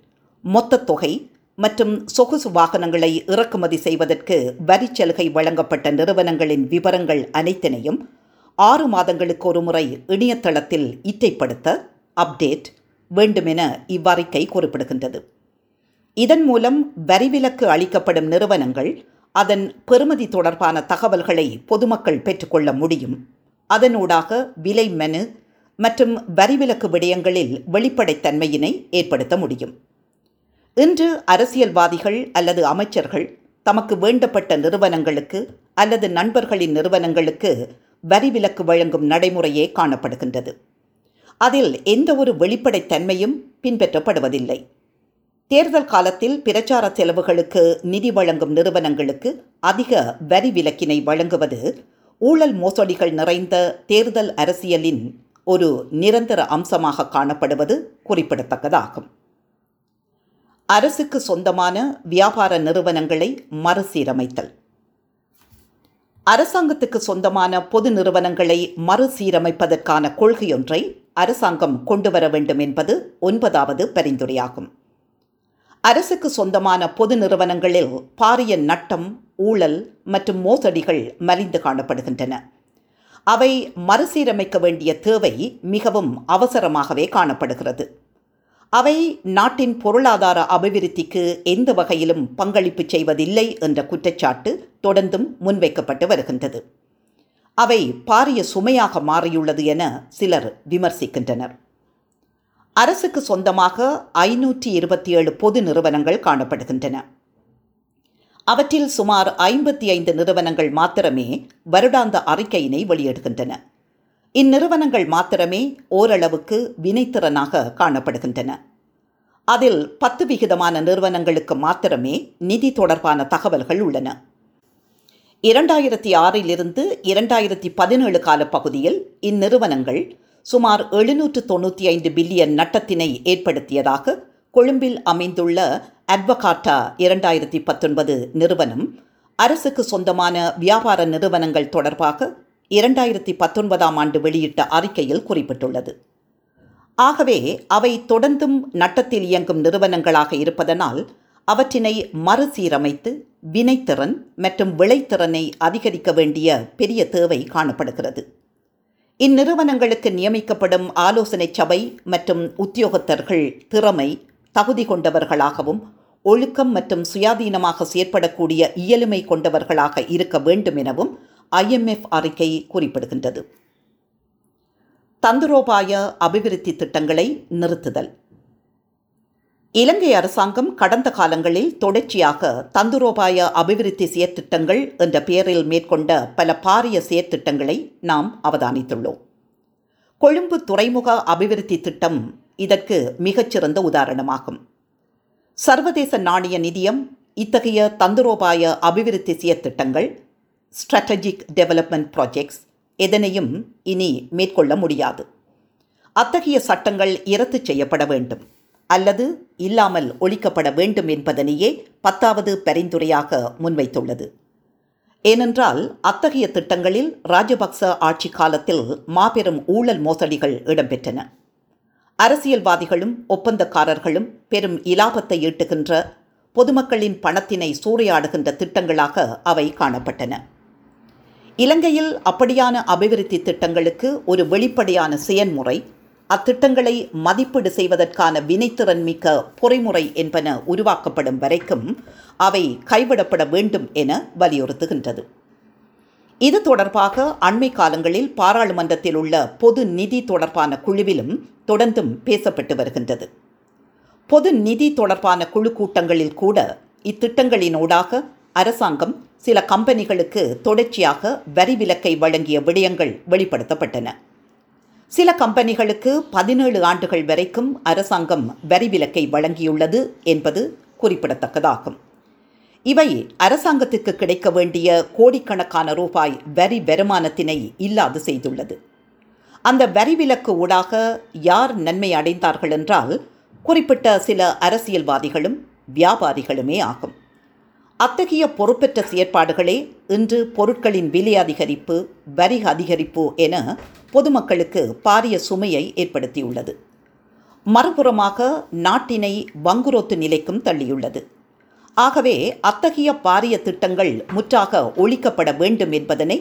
மொத்த தொகை மற்றும் சொகுசு வாகனங்களை இறக்குமதி செய்வதற்கு வரி சலுகை வழங்கப்பட்ட நிறுவனங்களின் விவரங்கள் அனைத்தினையும் ஆறு மாதங்களுக்கு ஒரு முறை இணையதளத்தில் இட்டைப்படுத்த அப்டேட் வேண்டுமென இவ்வறிக்கை குறிப்பிடுகின்றது. இதன் மூலம் வரிவிலக்கு அளிக்கப்படும் நிறுவனங்கள் அதன் பெறுமதி தொடர்பான தகவல்களை பொதுமக்கள் பெற்றுக்கொள்ள முடியும். அதனூடாக விலை மெனு மற்றும் வரிவிலக்கு விடயங்களில் வெளிப்படைத்தன்மையினை ஏற்படுத்த முடியும். இன்று அரசியல்வாதிகள் அல்லது அமைச்சர்கள் தமக்கு வேண்டப்பட்ட நிறுவனங்களுக்கு அல்லது நண்பர்களின் நிறுவனங்களுக்கு வரி விலக்கு வழங்கும் நடைமுறையே காணப்படுகின்றது. அதில் எந்த ஒரு வெளிப்படைத்தன்மையும் பின்பற்றப்படுவதில்லை. தேர்தல் காலத்தில் பிரச்சார செலவுகளுக்கு நிதி வழங்கும் நிறுவனங்களுக்கு அதிக வரி விலக்கினை வழங்குவது ஊழல் மோசடிகள் நிறைந்த தேர்தல் அரசியலின் ஒரு நிரந்தர அம்சமாக காணப்படுவது குறிப்பிடத்தக்கதாகும். அரசுக்கு சொந்தமான வியாபார நிறுவனங்களை மறுசீரமைத்தல். அரசாங்கத்துக்கு சொந்தமான பொது நிறுவனங்களை மறுசீரமைப்பதற்கான கொள்கையொன்றை அரசாங்கம் கொண்டு வர வேண்டும் என்பது ஒன்பதாவது பரிந்துரையாகும். அரசுக்கு சொந்தமான பொது நிறுவனங்களில் பாரிய நட்டம் ஊழல் மற்றும் மோசடிகள் மலிந்து காணப்படுகின்றன. அவை மறுசீரமைக்க வேண்டிய தேவை மிகவும் அவசரமாகவே காணப்படுகிறது. அவை நாட்டின் பொருளாதார அபிவிருத்திக்கு எந்த வகையிலும் பங்களிப்பு செய்வதில்லை என்ற குற்றச்சாட்டு தொடர்ந்தும் முன்வைக்கப்பட்டு வருகின்றது. அவை பாரிய சுமையாக மாறியுள்ளது என சிலர் விமர்சிக்கின்றனர். அரசுக்கு சொந்தமாக ஐநூற்றி இருபத்தி ஏழு பொது நிறுவனங்கள் காணப்படுகின்றன. அவற்றில் சுமார் ஐம்பத்தி ஐந்து நிறுவனங்கள் மாத்திரமே வருடாந்த அறிக்கையினை வெளியிடுகின்றன. இந்நிறுவனங்கள் மாத்திரமே ஓரளவுக்கு வினைத்திறனாக காணப்படுகின்றன. அதில் பத்து விகிதமான நிறுவனங்களுக்கு மாத்திரமே நிதி தொடர்பான தகவல்கள் உள்ளன. இரண்டாயிரத்தி ஆறிலிருந்து இரண்டாயிரத்தி பதினேழு கால பகுதியில் இந்நிறுவனங்கள் சுமார் எழுநூற்று தொண்ணூற்றி ஐந்து பில்லியன் நட்டத்தினை ஏற்படுத்தியதாக கொழும்பில் அமைந்துள்ள அட்வகாட்டா இரண்டாயிரத்தி பத்தொன்பது நிறுவனம் அரசுக்கு சொந்தமான வியாபார நிறுவனங்கள் தொடர்பாக இரண்டாயிரத்தி பத்தொன்பதாம் ஆண்டு வெளியிட்ட அறிக்கையில் குறிப்பிட்டுள்ளது. ஆகவே அவை தொடர்ந்தும் நட்டத்தில் இயங்கும் நிறுவனங்களாக இருப்பதனால் அவற்றினை மறுசீரமைத்து வினைத்திறன் மற்றும் விளைத்திறனை அதிகரிக்க வேண்டிய பெரிய தேவை காணப்படுகிறது. இந்நிறுவனங்களுக்கு நியமிக்கப்படும் ஆலோசனை சபை மற்றும் உத்தியோகத்தர்கள் திறமை தகுதி கொண்டவர்களாகவும் ஒழுக்கம் மற்றும் சுயாதீனமாக செயற்படக்கூடிய இயலுமை கொண்டவர்களாக இருக்க வேண்டும் எனவும் ஐஎம்எஃப் அறிக்கை குறிப்பிடுகின்றது. தந்திரோபாய அபிவிருத்தி திட்டங்களை நிறுத்துதல். இலங்கை அரசாங்கம் கடந்த காலங்களில் தொடர்ச்சியாக தந்துரோபாய அபிவிருத்தி செயற்திட்டங்கள் என்ற பெயரில் மேற்கொண்ட பல பாரிய செயற்திட்டங்களை நாம் அவதானித்துள்ளோம். கொழும்பு துறைமுக அபிவிருத்தி திட்டம் இதற்கு மிகச்சிறந்த உதாரணமாகும். சர்வதேச நாணய நிதியம் இத்தகைய தந்துரோபாய அபிவிருத்தி செயற்திட்டங்கள் ஸ்ட்ராட்டஜிக் டெவலப்மெண்ட் ப்ராஜெக்ட்ஸ் எதனையும் இனி மேற்கொள்ள முடியாது. அத்தகைய சட்டங்கள் இரத்து செய்யப்பட வேண்டும். அல்லது இல்லாமல் ஒழிக்கப்பட வேண்டும் என்பதனையே பத்தாவது பரிந்துரையாக முன்வைத்துள்ளது. ஏனென்றால் அத்தகைய திட்டங்களில் ராஜபக்ச ஆட்சி காலத்தில் மாபெரும் ஊழல் மோசடிகள் இடம்பெற்றன. அரசியல்வாதிகளும் ஒப்பந்தக்காரர்களும் பெரும் இலாபத்தை ஈட்டுகின்ற பொதுமக்களின் பணத்தினை சூறையாடுகின்ற திட்டங்களாக அவை காணப்பட்டன. இலங்கையில் அப்படியான அபிவிருத்தி திட்டங்களுக்கு ஒரு வெளிப்படையான செயன்முறை அத்திட்டங்களை மதிப்பீடு செய்வதற்கான வினைத்திறன் மிக்க பொறிமுறை என்பன உருவாக்கப்படும் வரைக்கும் அவை கைவிடப்பட வேண்டும் என வலியுறுத்துகின்றது. இது தொடர்பாக அண்மை காலங்களில் பாராளுமன்றத்தில் உள்ள பொது நிதி தொடர்பான குழுவிலும் தொடர்ந்தும் பேசப்பட்டு வருகின்றது. பொது நிதி தொடர்பான குழு கூட்டங்களில் கூட இத்திட்டங்களினூடாக அரசாங்கம் சில கம்பெனிகளுக்கு தொடர்ச்சியாக வரி விலக்கை வழங்கிய விடயங்கள் வெளிப்படுத்தப்பட்டன. சில கம்பெனிகளுக்கு பதினேழு ஆண்டுகள் வரைக்கும் அரசாங்கம் வரி விலக்கை வழங்கியுள்ளது என்பது குறிப்பிடத்தக்கதாகும். இவை அரசாங்கத்துக்கு கிடைக்க வேண்டிய கோடிக்கணக்கான ரூபாய் வரி வருமானத்தினை இல்லாது செய்துள்ளது. அந்த வரி விலக்கு ஊடாக யார் நன்மை அடைந்தார்கள் என்றால் குறிப்பிட்ட சில அரசியல்வாதிகளும் வியாபாரிகளுமே ஆகும். அத்தகைய பொறுப்பற்ற செயற்பாடுகளே இன்று பொருட்களின் விலை அதிகரிப்பு வரி அதிகரிப்பு என பொதுமக்களுக்கு பாரிய சுமையை ஏற்படுத்தியுள்ளது. மறுபுறமாக நாட்டினை வங்குரோத்து நிலைக்கும் தள்ளியுள்ளது. ஆகவே அத்தகைய பாரிய திட்டங்கள் முற்றாக ஒழிக்கப்பட வேண்டும் என்பதனை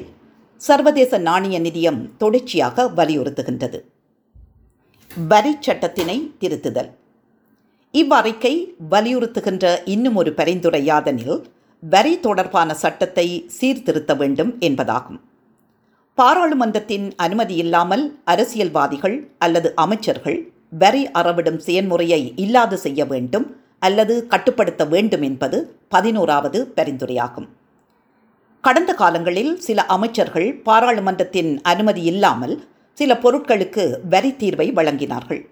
சர்வதேச நாணய நிதியம் தொடர்ச்சியாக வலியுறுத்துகின்றது. வரி சட்டத்தினை திருத்துதல். இவ்வறிக்கை வலியுறுத்துகின்ற இன்னும் ஒரு பரிந்துரையாதனில் வரி தொடர்பான சட்டத்தை சீர்திருத்த வேண்டும் என்பதாகும். பாராளுமன்றத்தின் அனுமதி இல்லாமல் அரசியல்வாதிகள் அல்லது அமைச்சர்கள் வரி அறவிடும் செயன்முறையை இல்லாது செய்ய வேண்டும் அல்லது கட்டுப்படுத்த வேண்டும் என்பது பதினோராவது பரிந்துரையாகும். கடந்த காலங்களில் சில அமைச்சர்கள் பாராளுமன்றத்தின் அனுமதி இல்லாமல் சில பொருட்களுக்கு வரி தீர்வை வழங்கினார்கள்.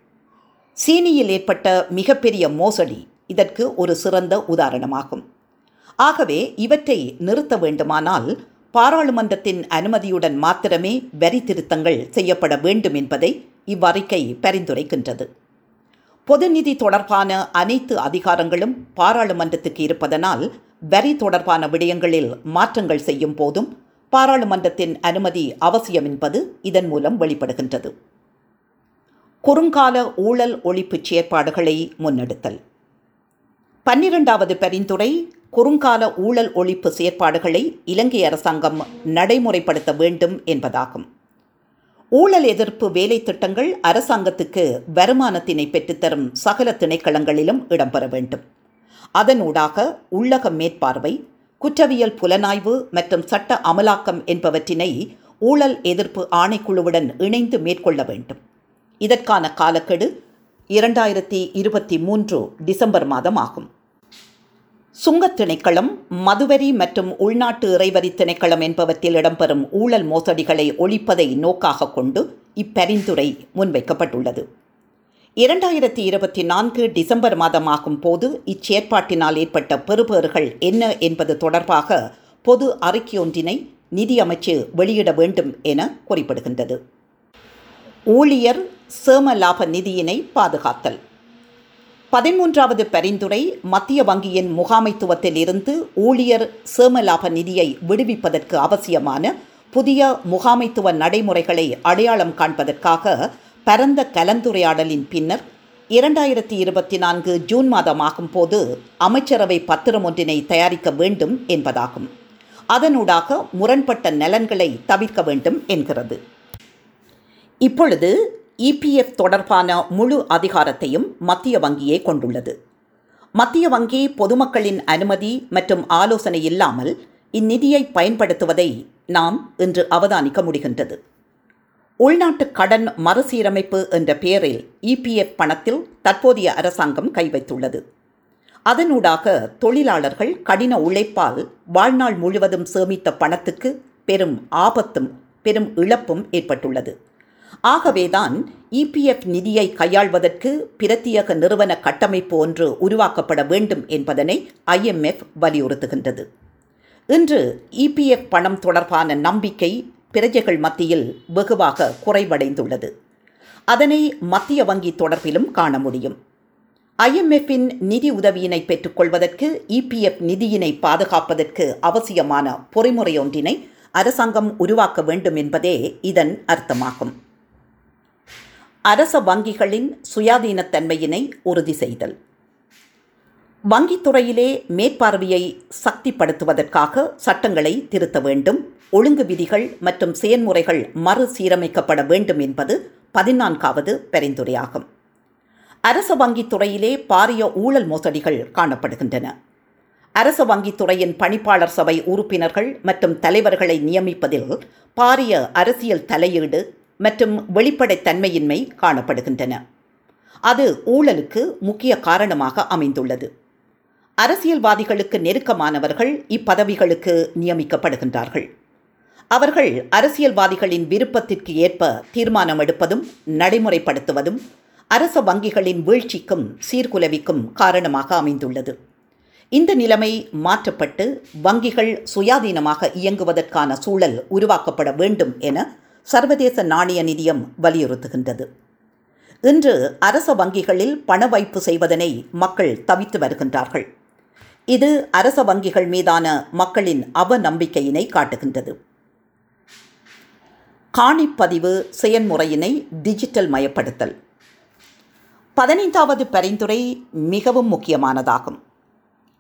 சீனியில் ஏற்பட்ட மிகப்பெரிய மோசடி இதற்கு ஒரு சிறந்த உதாரணமாகும். ஆகவே இவற்றை நிறுத்த வேண்டுமானால் பாராளுமன்றத்தின் அனுமதியுடன் மாத்திரமே வரி திருத்தங்கள் செய்யப்பட வேண்டும் என்பதை இவ்வறிக்கை பரிந்துரைக்கின்றது. பொது நிதி தொடர்பான அனைத்து அதிகாரங்களும் பாராளுமன்றத்துக்கு இருப்பதனால் வரி தொடர்பான விடயங்களில் மாற்றங்கள் செய்யும் போதும் பாராளுமன்றத்தின் அனுமதி அவசியம் என்பது இதன் மூலம் வெளிப்படுகின்றது. குறுங்கால ஊழல் ஒழிப்புச் செயற்பாடுகளை முன்னெடுத்தல். பன்னிரண்டாவது பரிந்துரை குறுங்கால ஊழல் ஒழிப்பு செயற்பாடுகளை இலங்கை அரசாங்கம் நடைமுறைப்படுத்த வேண்டும் என்பதாகும். ஊழல் எதிர்ப்பு வேலை திட்டங்கள் அரசாங்கத்துக்கு வருமானத்தினை பெற்றுத்தரும் சகல திணைக்களங்களிலும் இடம்பெற வேண்டும். அதனூடாக உள்ளக மேற்பார்வை குற்றவியல் புலனாய்வு மற்றும் சட்ட அமலாக்கம் என்பவற்றினை ஊழல் எதிர்ப்பு ஆணைக்குழுவுடன் இணைந்து மேற்கொள்ள வேண்டும். இதற்கான காலக்கெடு இரண்டாயிரத்தி இருபத்தி மூன்று டிசம்பர் மாதம் ஆகும். சுங்கத் திணைக்களம் மதுவரி மற்றும் உள்நாட்டு இறைவரி திணைக்களம் என்பவற்றில் இடம்பெறும் ஊழல் மோசடிகளை ஒழிப்பதை நோக்காக கொண்டு இப்பரிந்துரை முன்வைக்கப்பட்டுள்ளது. இரண்டாயிரத்தி இருபத்தி நான்கு டிசம்பர் மாதமாகும் போது இச்செயற்பாட்டினால் ஏற்பட்ட பெறுபேறுகள் என்ன என்பது தொடர்பாக பொது அறிக்கையொன்றினை நிதியமைச்சு வெளியிட வேண்டும் என குறிப்பிடுகின்றது. ஊழியர் சேம லாப நிதியினை பாதுகாத்தல். பதிமூன்றாவது பரிந்துரை மத்திய வங்கியின் முகாமைத்துவத்தில் இருந்து ஊழியர் சேமலாப நிதியை விடுவிப்பதற்கு அவசியமான புதிய முகாமைத்துவ நடைமுறைகளை அடையாளம் காண்பதற்காக பரந்த கலந்துரையாடலின் பின்னர் இரண்டாயிரத்தி இருபத்தி நான்கு ஜூன் மாதமாகும் போது அமைச்சரவை பத்திரம் ஒன்றினை தயாரிக்க வேண்டும் என்பதாகும். அதனூடாக முரண்பட்ட நலன்களை தவிர்க்க வேண்டும் என்கிறது. இப்பொழுது இபிஎஃப் தொடர்பான முழு அதிகாரத்தையும் மத்திய வங்கியே கொண்டுள்ளது. மத்திய வங்கி பொதுமக்களின் அனுமதி மற்றும் ஆலோசனை இல்லாமல் இந்நிதியை பயன்படுத்துவதை நாம் இன்று அவதானிக்க முடிகின்றது. உள்நாட்டு கடன் மறுசீரமைப்பு என்ற பெயரில் இபிஎஃப் பணத்தில் தற்போதைய அரசாங்கம் கை வைத்துள்ளது அதனூடாக தொழிலாளர்கள் கடின உழைப்பால் வாழ்நாள் முழுவதும் சேமித்த பணத்துக்கு பெரும் ஆபத்தும் பெரும் இழப்பும் ஏற்பட்டுள்ளது. ஆகவேதான் இபிஎஃப் நிதியை கையாள்வதற்கு பிரத்யேக நிறுவன கட்டமைப்பு ஒன்று உருவாக்கப்பட வேண்டும் என்பதனை ஐஎம்எஃப் வலியுறுத்துகின்றது. இன்று இபிஎஃப் பணம் தொடர்பான நம்பிக்கை பிரஜைகள் மத்தியில் வெகுவாக குறைவடைந்துள்ளது. அதனை மத்திய வங்கி தொடர்பிலும் காண முடியும். ஐஎம்எஃப்பின் நிதி உதவியினை பெற்றுக்கொள்வதற்கு இபிஎஃப் நிதியினை பாதுகாப்பதற்கு அவசியமான பொறிமுறை ஒன்றினை அரசாங்கம் உருவாக்க வேண்டும் என்பதே இதன் அர்த்தமாகும். அரச வங்கிகளின் சுயாதீனத்தன்மையினை உறுதி செய்தல். வங்கித்துறையிலே மேற்பார்வையை சக்திப்படுத்துவதற்காக சட்டங்களை திருத்த வேண்டும். ஒழுங்கு விதிகள் மற்றும் செயன்முறைகள் மறுசீரமைக்கப்பட வேண்டும் என்பது பதினான்காவது பரிந்துரையாகும். அரச வங்கித்துறையிலே பாரிய ஊழல் மோசடிகள் காணப்படுகின்றன. அரச வங்கித்துறையின் பணிப்பாளர் சபை உறுப்பினர்கள் மற்றும் தலைவர்களை நியமிப்பதில் பாரிய அரசியல் தலையீடு மற்றும் வெளிப்படைத்தன்மையின்மை காணப்படுகின்றன. அது ஊழலுக்கு முக்கிய காரணமாக அமைந்துள்ளது. அரசியல்வாதிகளுக்கு நெருக்கமானவர்கள் இப்பதவிகளுக்கு நியமிக்கப்படுகின்றார்கள். அவர்கள் அரசியல்வாதிகளின் விருப்பத்திற்கு ஏற்ப தீர்மானம் எடுப்பதும் நடைமுறைப்படுத்துவதும் அரச வங்கிகளின் வீழ்ச்சிக்கும் சீர்குலைவிக்கும் காரணமாக அமைந்துள்ளது. இந்த நிலைமை மாற்றப்பட்டு வங்கிகள் சுயாதீனமாக இயங்குவதற்கான சூழல் உருவாக்கப்பட வேண்டும் என சர்வதேச நாணய நிதியம் வலியுறுத்துகின்றது. இன்று அரச வங்கிகளில் பண வைப்பு செய்வதனை மக்கள் தவித்து வருகின்றார்கள். இது அரச வங்கிகள் மீதான மக்களின் அவநம்பிக்கையினை காட்டுகின்றது. காணிப்பதிவு செயன்முறையினை டிஜிட்டல் மயப்படுத்தல். பதினைந்தாவது பரிந்துரை மிகவும் முக்கியமானதாகும்.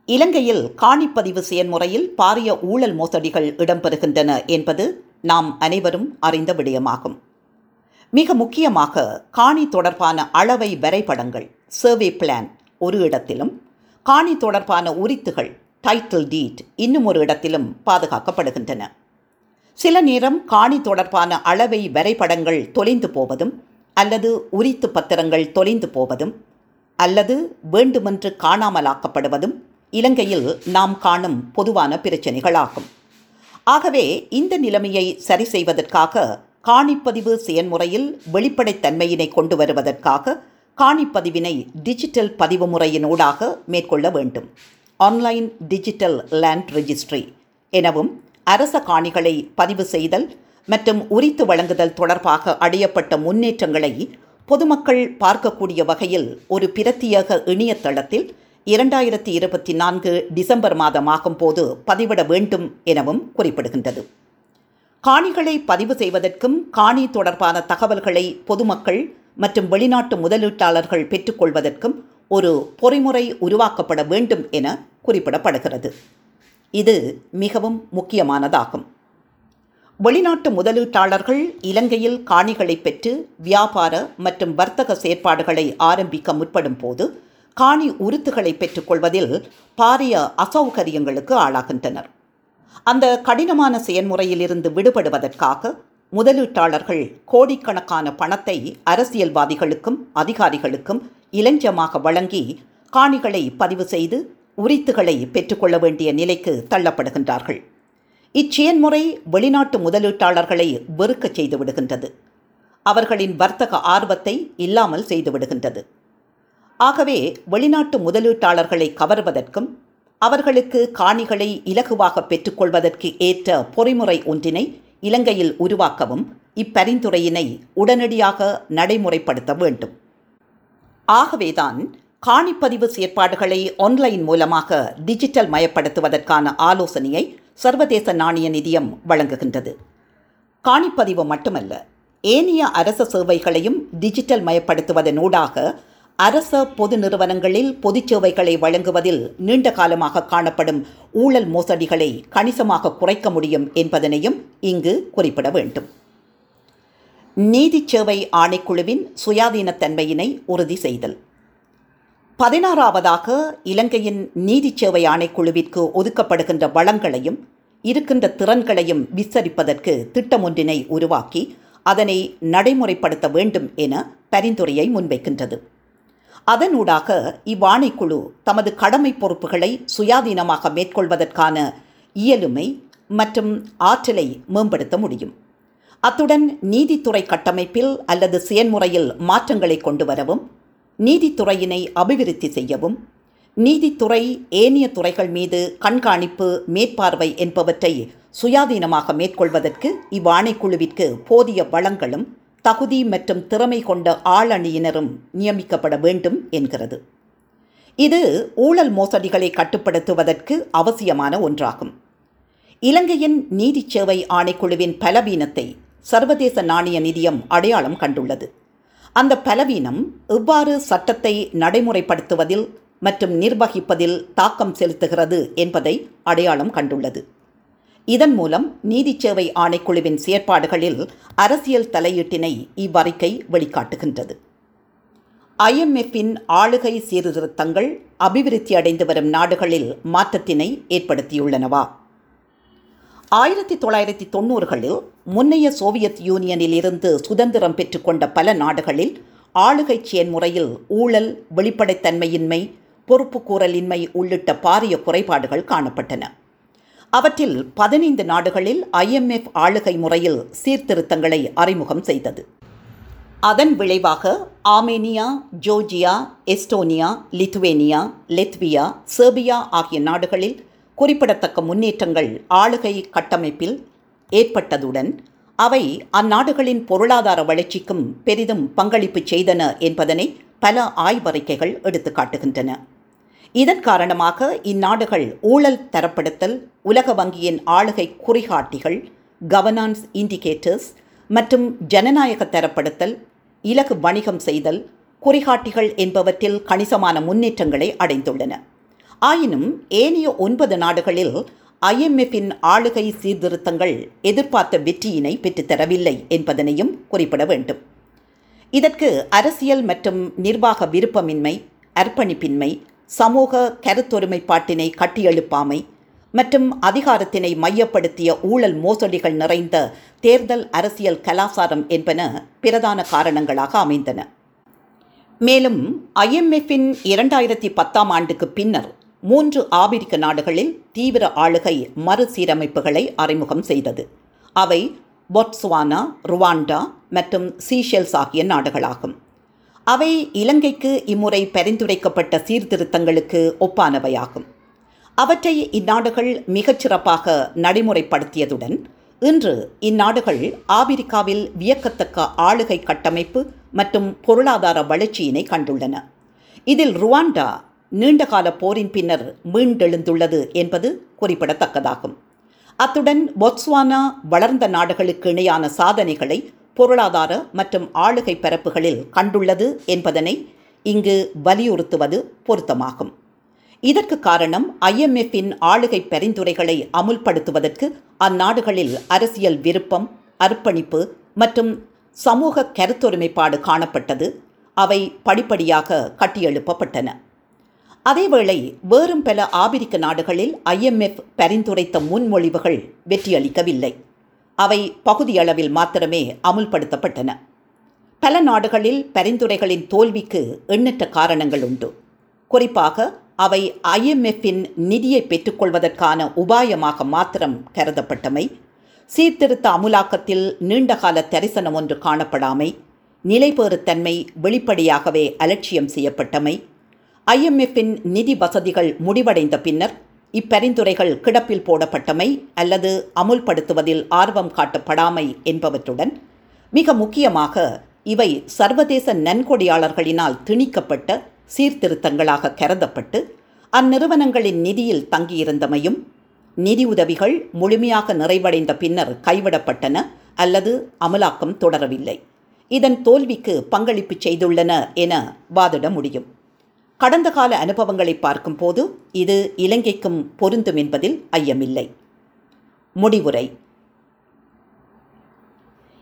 இலங்கையில் காணிப்பதிவு செயன்முறையில் பாரிய ஊழல் மோசடிகள் இடம்பெறுகின்றன என்பது நாம் அனைவரும் அறிந்த விடயமாகும். மிக முக்கியமாக காணி தொடர்பான அளவை வரைபடங்கள் சர்வே பிளான் ஒரு இடத்திலும் காணி தொடர்பான உரித்துகள் டைட்டில் டீட் இன்னும் ஒரு இடத்திலும் பாதுகாக்கப்படுகின்றன. சில நேரம் காணி தொடர்பான அளவை வரைபடங்கள் தொலைந்து போவதும் அல்லது உரித்து பத்திரங்கள் தொலைந்து போவதும் அல்லது வேண்டுமென்று காணாமலாக்கப்படுவதும் இலங்கையில் நாம் காணும் பொதுவான பிரச்சனைகளாகும். ஆகவே இந்த நிலைமையை சரி செய்வதற்காக காணிப்பதிவு செயன்முறையில் வெளிப்படைத்தன்மையினை கொண்டு வருவதற்காக காணிப்பதிவினை டிஜிட்டல் பதிவு முறையினூடாக மேற்கொள்ள வேண்டும். ஆன்லைன் டிஜிட்டல் லேண்ட் ரெஜிஸ்ட்ரி எனவும் அரச காணிகளை பதிவு செய்தல் மற்றும் உரித்து வழங்குதல் தொடர்பாக அடையப்பட்ட முன்னேற்றங்களை பொதுமக்கள் பார்க்கக்கூடிய வகையில் ஒரு பிரத்தியேக இணையதளத்தில் இரண்டாயிரத்தி இருபத்தி நான்கு டிசம்பர் மாதமாகும் போது பதிவிட வேண்டும் எனவும் குறிப்பிடுகின்றது. காணிகளை பதிவு செய்வதற்கும் காணி தொடர்பான தகவல்களை பொதுமக்கள் மற்றும் வெளிநாட்டு முதலீட்டாளர்கள் பெற்றுக்கொள்வதற்கும் ஒரு பொறிமுறை உருவாக்கப்பட வேண்டும் என குறிப்பிடப்படுகிறது. இது மிகவும் முக்கியமானதாகும். வெளிநாட்டு முதலீட்டாளர்கள் இலங்கையில் காணிகளை பெற்று வியாபார மற்றும் வர்த்தக செயற்பாடுகளை ஆரம்பிக்க முற்படும் போது காணி உருத்துகளை பெற்றுக்கொள்வதில் பாரிய அசௌகரியங்களுக்கு ஆளாகின்றனர். அந்த கடினமான செயல்முறையிலிருந்து விடுபடுவதற்காக முதலீட்டாளர்கள் கோடிக்கணக்கான பணத்தை அரசியல்வாதிகளுக்கும் அதிகாரிகளுக்கும் இளஞ்சமாக வழங்கி காணிகளை பதிவு செய்து உரித்துகளை பெற்றுக்கொள்ள வேண்டிய நிலைக்கு தள்ளப்படுகின்றார்கள். இச்செயன்முறை வெளிநாட்டு முதலீட்டாளர்களை வெறுக்கச் செய்து விடுகின்றது. அவர்களின் வர்த்தக ஆர்வத்தை இல்லாமல் செய்துவிடுகின்றது ஆகவே வெளிநாட்டு முதலீட்டாளர்களை கவர்வதற்கும் அவர்களுக்கு காணிகளை இலகுவாக பெற்றுக்கொள்வதற்கு ஏற்ற பொறிமுறை ஒன்றினை இலங்கையில் உருவாக்கவும் இப்பரிந்துரையினை உடனடியாக நடைமுறைப்படுத்த வேண்டும். ஆகவேதான் காணிப்பதிவு செயற்பாடுகளை ஆன்லைன் மூலமாக டிஜிட்டல் மயப்படுத்துவதற்கான ஆலோசனையை சர்வதேச நாணய நிதியம் வழங்குகின்றது. காணிப்பதிவு மட்டுமல்ல ஏனைய அரச சேவைகளையும் டிஜிட்டல் மயப்படுத்துவதனூடாக அரச பொது நிறுவனங்களில் பொதுச் சேவைகளை வழங்குவதில் நீண்ட காலமாக காணப்படும் ஊழல் மோசடிகளை கணிசமாக குறைக்க முடியும் என்பதனையும் இங்கு குறிப்பிட வேண்டும். நீதிச் சேவை ஆணைக்குழுவின் சுயாதீனத்தன்மையினை உறுதி செய்தல். பதினாறாவதாக இலங்கையின் நீதிச் சேவை ஆணைக்குழுவிற்கு ஒதுக்கப்படுகின்ற வளங்களையும் இருக்கின்ற திறன்களையும் விஸ்தரிப்பதற்கு திட்டம் ஒன்றினை உருவாக்கி அதனை நடைமுறைப்படுத்த வேண்டும் என பரிந்துரையை முன்வைக்கின்றது. அதனூடாக இவ்வாணைக்குழு தமது கடமை பொறுப்புகளை சுயாதீனமாக மேற்கொள்வதற்கான இயலுமை மற்றும் ஆற்றலை மேம்படுத்த முடியும். அத்துடன் நீதித்துறை கட்டமைப்பில் அல்லது செயன்முறையில் மாற்றங்களை கொண்டு வரவும் நீதித்துறையினை அபிவிருத்தி செய்யவும் நீதித்துறை ஏனைய துறைகள் மீது கண்காணிப்பு மேற்பார்வை என்பவற்றை சுயாதீனமாக மேற்கொள்வதற்கு இவ்வாணைக்குழுவிற்கு போதிய வளங்களும் தகுதி மற்றும் திறமை கொண்ட ஆளணியினரும் நியமிக்கப்பட வேண்டும் என்கிறது. இது ஊழல் மோசடிகளை கட்டுப்படுத்துவதற்கு அவசியமான ஒன்றாகும். இலங்கையின் நீதி சேவை ஆணைக்குழுவின் பலவீனத்தை சர்வதேச நாணய நிதியம் அடையாளம் கண்டுள்ளது. அந்த பலவீனம் எவ்வாறு சட்டத்தை நடைமுறைப்படுத்துவதில் மற்றும் நிர்வகிப்பதில் தாக்கம் செலுத்துகிறது என்பதை அடையாளம் கண்டுள்ளது. இதன் மூலம் நீதிச் சேவை ஆணைக்குழுவின் செயற்பாடுகளில் அரசியல் தலையீட்டினை இவ்வறிக்கை வெளிக்காட்டுகின்றது. ஐஎம்எஃப்பின் ஆளுகை சீர்திருத்தங்கள் அபிவிருத்தி அடைந்து வரும் நாடுகளில் மாற்றத்தினை ஏற்படுத்தியுள்ளனவா? ஆயிரத்தி தொள்ளாயிரத்தி தொண்ணூறுகளில் முன்னைய சோவியத் யூனியனில் இருந்து சுதந்திரம் பெற்றுக்கொண்ட பல நாடுகளில் ஆளுகை செயன்முறையில் ஊழல் வெளிப்படைத்தன்மையின்மை பொறுப்புக்கூறலின்மை உள்ளிட்ட பாரிய குறைபாடுகள் காணப்பட்டன. அவற்றில் பதினைந்து நாடுகளில் ஐஎம்எஃப் ஆளுகை முறையில் சீர்திருத்தங்களை அறிமுகம் செய்தது. அதன் விளைவாக Armenia Georgia Estonia Lithuania Latvia Serbia ஆகிய நாடுகளில் குறிப்பிடத்தக்க முன்னேற்றங்கள் ஆளுகை கட்டமைப்பில் ஏற்பட்டதுடன் அவை அந்நாடுகளின் பொருளாதார வளர்ச்சிக்கும் பெரிதும் பங்களிப்பு செய்தன என்பதனை பல ஆய்வறிக்கைகள் எடுத்து காட்டுகின்றன இதன் காரணமாக இந்நாடுகள் ஊழல் தரப்படுத்தல் உலக வங்கியின் ஆளுகை குறிகாட்டிகள் கவர்னான்ஸ் இண்டிகேட்டர்ஸ் மற்றும் ஜனநாயக தரப்படுத்தல் இலகு வணிகம் செய்தல் குறிகாட்டிகள் என்பவற்றில் கணிசமான முன்னேற்றங்களை அடைந்துள்ளன. ஆயினும் ஏனைய ஒன்பது நாடுகளில் ஐஎம்எஃப்பின் ஆளுகை சீர்திருத்தங்கள் எதிர்பார்த்த வெற்றியினை பெற்றுத்தரவில்லை என்பதனையும் குறிப்பிட வேண்டும். இதற்கு அரசியல் மற்றும் நிர்வாக விருப்பமின்மை அர்ப்பணிப்பின்மை சமூக கருத்தொருமைப்பாட்டினை கட்டியெழுப்பாமை மற்றும் அதிகாரத்தினை மையப்படுத்திய ஊழல் மோசடிகள் நிறைந்த தேர்தல் அரசியல் கலாசாரம் என்பன பிரதான காரணங்களாக அமைந்தன. மேலும் ஐஎம்எஃப்பின் இரண்டாயிரத்தி பத்தாம் ஆண்டுக்கு பின்னர் மூன்று ஆபிரிக்க நாடுகளில் தீவிர ஆளுகை மறுசீரமைப்புகளை அறிமுகம் செய்தது. அவை பொட்ஸ்வானா ருவாண்டா மற்றும் சீஷெல்ஸ் ஆகிய நாடுகளாகும். அவை இலங்கைக்கு இம்முறை பரிந்துரைக்கப்பட்ட சீர்திருத்தங்களுக்கு ஒப்பானவையாகும். அவற்றை இந்நாடுகள் மிகச்சிறப்பாக நடைமுறைப்படுத்தியதுடன் இன்று இந்நாடுகள் ஆபிரிக்காவில் வியக்கத்தக்க ஆளுகை கட்டமைப்பு மற்றும் பொருளாதார வளர்ச்சியினை கண்டுள்ளன. இதில் ருவாண்டா நீண்டகால போரின் பின்னர் மீண்டெழுந்துள்ளது என்பது குறிப்பிடத்தக்கதாகும். அத்துடன் பொட்ஸ்வானா வளர்ந்த நாடுகளுக்கு இணையான சாதனைகளை பொருளாதார மற்றும் ஆளுகை பரப்புகளில் கண்டுள்ளது என்பதனை இங்கு வலியுறுத்துவது பொருத்தமாகும். இதற்கு காரணம் ஐஎம்எஃப்பின் ஆளுகை பரிந்துரைகளை அமுல்படுத்துவதற்கு அந்நாடுகளில் அரசியல் விருப்பம் அர்ப்பணிப்பு மற்றும் சமூக கருத்தொருமைப்பாடு காணப்பட்டது. அவை படிப்படியாக கட்டியெழுப்பப்பட்டன. அதேவேளை வேறும் பல ஆபிரிக்க நாடுகளில் ஐஎம்எஃப் பரிந்துரைத்த முன்மொழிவுகள் வெற்றியளிக்கவில்லை. அவை பகுதியளவில் மாத்திரமே அமுல்படுத்தப்பட்டன. பல நாடுகளில் பரிந்துரைகளின் தோல்விக்கு எண்ணற்ற காரணங்கள் உண்டு. குறிப்பாக அவை ஐஎம்எஃப்பின் நிதியை பெற்றுக்கொள்வதற்கான உபாயமாக மாத்திரம் கருதப்பட்டமை சீர்திருத்த அமுலாக்கத்தில் நீண்டகால தரிசனம் ஒன்று காணப்படாமை நிலைபேறுத்தன்மை வெளிப்படையாகவே அலட்சியம் செய்யப்பட்டமை ஐஎம்எஃப்பின் நிதி வசதிகள் முடிவடைந்த பின்னர் இப்பரிந்துரைகள் கிடப்பில் போடப்பட்டமை அல்லது அமுல்படுத்துவதில் ஆர்வம் காட்டப்படாமை என்பவற்றுடன் மிக முக்கியமாக இவை சர்வதேச நன்கொடையாளர்களினால் திணிக்கப்பட்ட சீர்திருத்தங்களாக கருதப்பட்டு அந்நிறுவனங்களின் நிதியில் தங்கியிருந்தமையும் நிதி உதவிகள் முழுமையாக நிறைவடைந்த பின்னர் கைவிடப்பட்டன அல்லது அமலாக்கம் தொடரவில்லை. இதன் தோல்விக்கு பங்களிப்பு செய்துள்ளன என வாதிட முடியும். கடந்த கால அனுபவங்களை பார்க்கும்போது இது இலங்கைக்கும் பொருந்தும் என்பதில் ஐயமில்லை. முடிவுரை.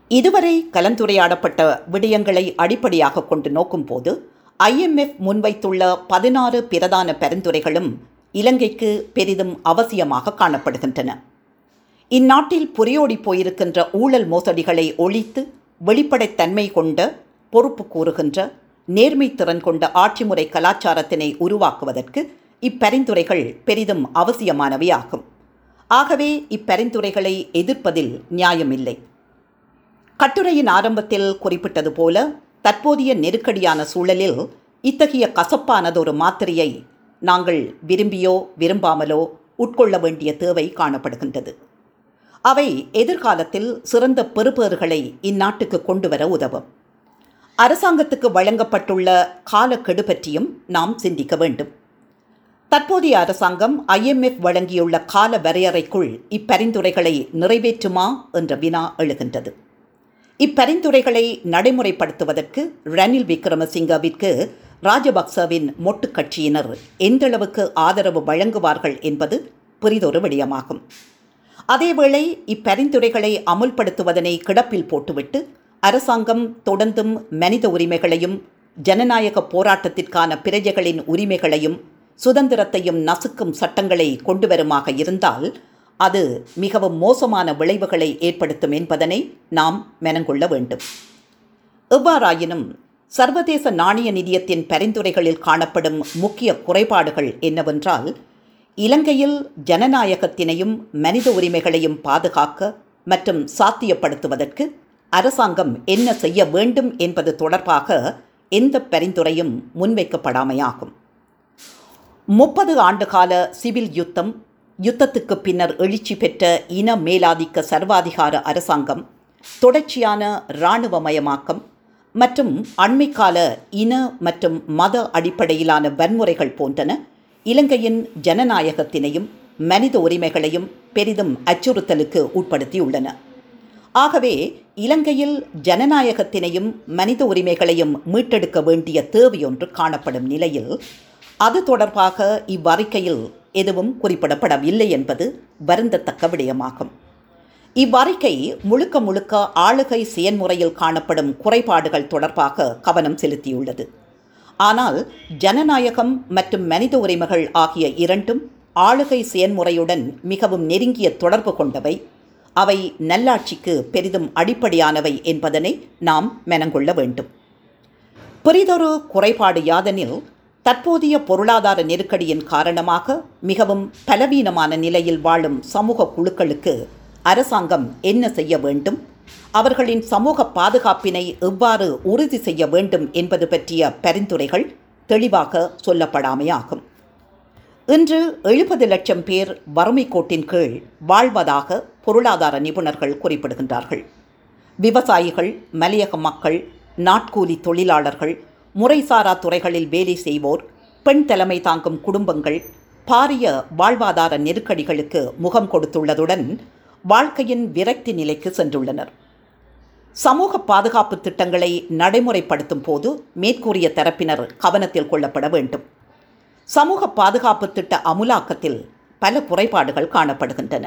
இதுவரை கலந்துரையாடப்பட்ட விடயங்களை அடிப்படையாக கொண்டு நோக்கும்போது ஐஎம்எஃப் முன்வைத்துள்ள பதினாறு பிரதான பரிந்துரைகளும் இலங்கைக்கு பெரிதும் அவசியமாக காணப்படுகின்றன. இந்நாட்டில் புரியோடி போயிருக்கின்ற ஊழல் மோசடிகளை ஒழித்து வெளிப்படைத்தன்மை கொண்ட பொறுப்பு கூறுகின்ற நேர்மை திறன் கொண்ட ஆட்சி முறை கலாச்சாரத்தினை உருவாக்குவதற்கு இப்பரிந்துரைகள் பெரிதும் அவசியமானவையாகும் ஆகவே இப்பரிந்துரைகளை எதிர்ப்பதில் நியாயமில்லை. கட்டுரையின் ஆரம்பத்தில் குறிப்பிட்டது போல தற்போதைய நெருக்கடியான சூழலில் இத்தகைய கசப்பானதொரு மாத்திரையை நாங்கள் விரும்பியோ விரும்பாமலோ உட்கொள்ள வேண்டிய தேவை காணப்படுகின்றது. அவை எதிர்காலத்தில் சிறந்த பெறுபேறுகளை இந்நாட்டுக்கு கொண்டு வர உதவும். அரசாங்கத்துக்கு வழங்கப்பட்டுள்ள காலக்கெடு பற்றியும் நாம் சிந்திக்க வேண்டும். தற்போதைய அரசாங்கம் ஐஎம்எஃப் வழங்கியுள்ள கால வரையறைக்குள் இப்பரிந்துரைகளை நிறைவேற்றுமா என்ற வினா எழுகின்றது. இப்பரிந்துரைகளை நடைமுறைப்படுத்துவதற்கு ரணில் விக்ரமசிங்கவிற்கு ராஜபக்சவின் மொட்டு கட்சியினர் எந்தளவுக்கு ஆதரவு வழங்குவார்கள் என்பது பெரிதொரு விடயமாகும். அதேவேளை இப்பரிந்துரைகளை அமுல்படுத்துவதனை கிடப்பில் போட்டுவிட்டு அரசாங்கம் தொடர்ந்தும் மனித உரிமைகளையும் ஜனநாயக போராட்டத்திற்கான பிரஜைகளின் உரிமைகளையும் சுதந்திரத்தையும் நசுக்கும் சட்டங்களை கொண்டு வருமாக இருந்தால் அது மிகவும் மோசமான விளைவுகளை ஏற்படுத்தும் என்பதனை நாம் மெனங்கொள்ள வேண்டும். எவ்வாறாயினும் சர்வதேச நாணய நிதியத்தின் பரிந்துரைகளில் காணப்படும் முக்கிய குறைபாடுகள் என்னவென்றால் இலங்கையில் ஜனநாயகத்தினையும் மனித உரிமைகளையும் பாதுகாக்க மற்றும் சாத்தியப்படுத்துவதற்கு அரசாங்கம் என்ன செய்ய வேண்டும் என்பது தொடர்பாக எந்த பரிந்துரையும் முன்வைக்கப்படாமையாகும். முப்பது ஆண்டுகால சிவில் யுத்தம் யுத்தத்துக்கு பின்னர் எழுச்சி பெற்ற இன மேலாதிக்க சர்வாதிகார அரசாங்கம் தொடர்ச்சியான இராணுவமயமாக்கம் மற்றும் அண்மைக்கால இன மற்றும் மத அடிப்படையிலான வன்முறைகள் போன்றன இலங்கையின் ஜனநாயகத்தினையும் மனித உரிமைகளையும் பெரிதும் அச்சுறுத்தலுக்கு உட்படுத்தியுள்ளன. ஆகவே இலங்கையில் ஜனநாயகத்தினையும் மனித உரிமைகளையும் மீட்டெடுக்க வேண்டிய தேவையொன்று காணப்படும் நிலையில் அது தொடர்பாக இவ்வறிக்கையில் எதுவும் குறிப்பிடப்படவில்லை என்பது வருந்தத்தக்க விடயமாகும். இவ்வறிக்கை முழுக்க முழுக்க ஆளுகை செயன்முறையில் காணப்படும் குறைபாடுகள் தொடர்பாக கவனம் செலுத்தியுள்ளது. ஆனால் ஜனநாயகம் மற்றும் மனித உரிமைகள் ஆகிய இரண்டும் ஆளுகை செயன்முறையுடன் மிகவும் நெருங்கிய தொடர்பு கொண்டவை. அவை நல்லாட்சிக்கு பெரிதும் அடிப்படையானவை என்பதனை நாம் மெனங்கொள்ள வேண்டும். பெரிதொரு குறைபாடு யாதெனில் தற்போதைய பொருளாதார நெருக்கடியின் காரணமாக மிகவும் பலவீனமான நிலையில் வாழும் சமூக குழுக்களுக்கு அரசாங்கம் என்ன செய்ய வேண்டும் அவர்களின் சமூக பாதுகாப்பினை எவ்வாறு உறுதி செய்ய வேண்டும் என்பது பற்றிய பரிந்துரைகள் தெளிவாக சொல்லப்படாமையாகும். இன்று எழுபது லட்சம் பேர் வறுமை கோட்டின் கீழ் வாழ்வதாக பொருளாதார நிபுணர்கள் குறிப்பிடுகின்றார்கள். விவசாயிகள் மலையக மக்கள் நாட்கூலி தொழிலாளர்கள் முறைசாரா துறைகளில் வேலை செய்வோர் பெண் தலைமை தாங்கும் குடும்பங்கள் பாரிய வாழ்வாதார நெருக்கடிகளுக்கு முகம் கொடுத்துள்ளதுடன் வாழ்க்கையின் விரக்தி நிலைக்கு சென்றுள்ளனர். சமூக பாதுகாப்பு திட்டங்களை நடைமுறைப்படுத்தும் போது மேற்கூறிய தரப்பினர் கவனத்தில் கொள்ளப்பட வேண்டும். சமூக பாதுகாப்பு திட்ட அமுலாக்கத்தில் பல குறைபாடுகள் காணப்படுகின்றன.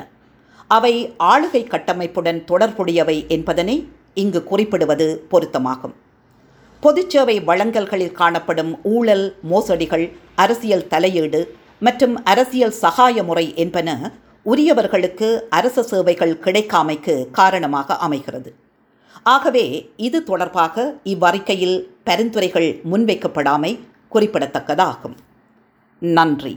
அவை ஆளுகை கட்டமைப்புடன் தொடர்புடையவை என்பதனை இங்கு குறிப்பிடுவது பொருத்தமாகும். பொதுச்சேவை வழங்கல்களில் காணப்படும் ஊழல் மோசடிகள் அரசியல் தலையீடு மற்றும் அரசியல் சகாய முறை என்பன உரியவர்களுக்கு அரச சேவைகள் கிடைக்காமைக்கு காரணமாக அமைகிறது. ஆகவே இது தொடர்பாக இவ்வறிக்கையில் பரிந்துரைகள் முன்வைக்கப்படாமை குறிப்பிடத்தக்கதாகும். நன்றி.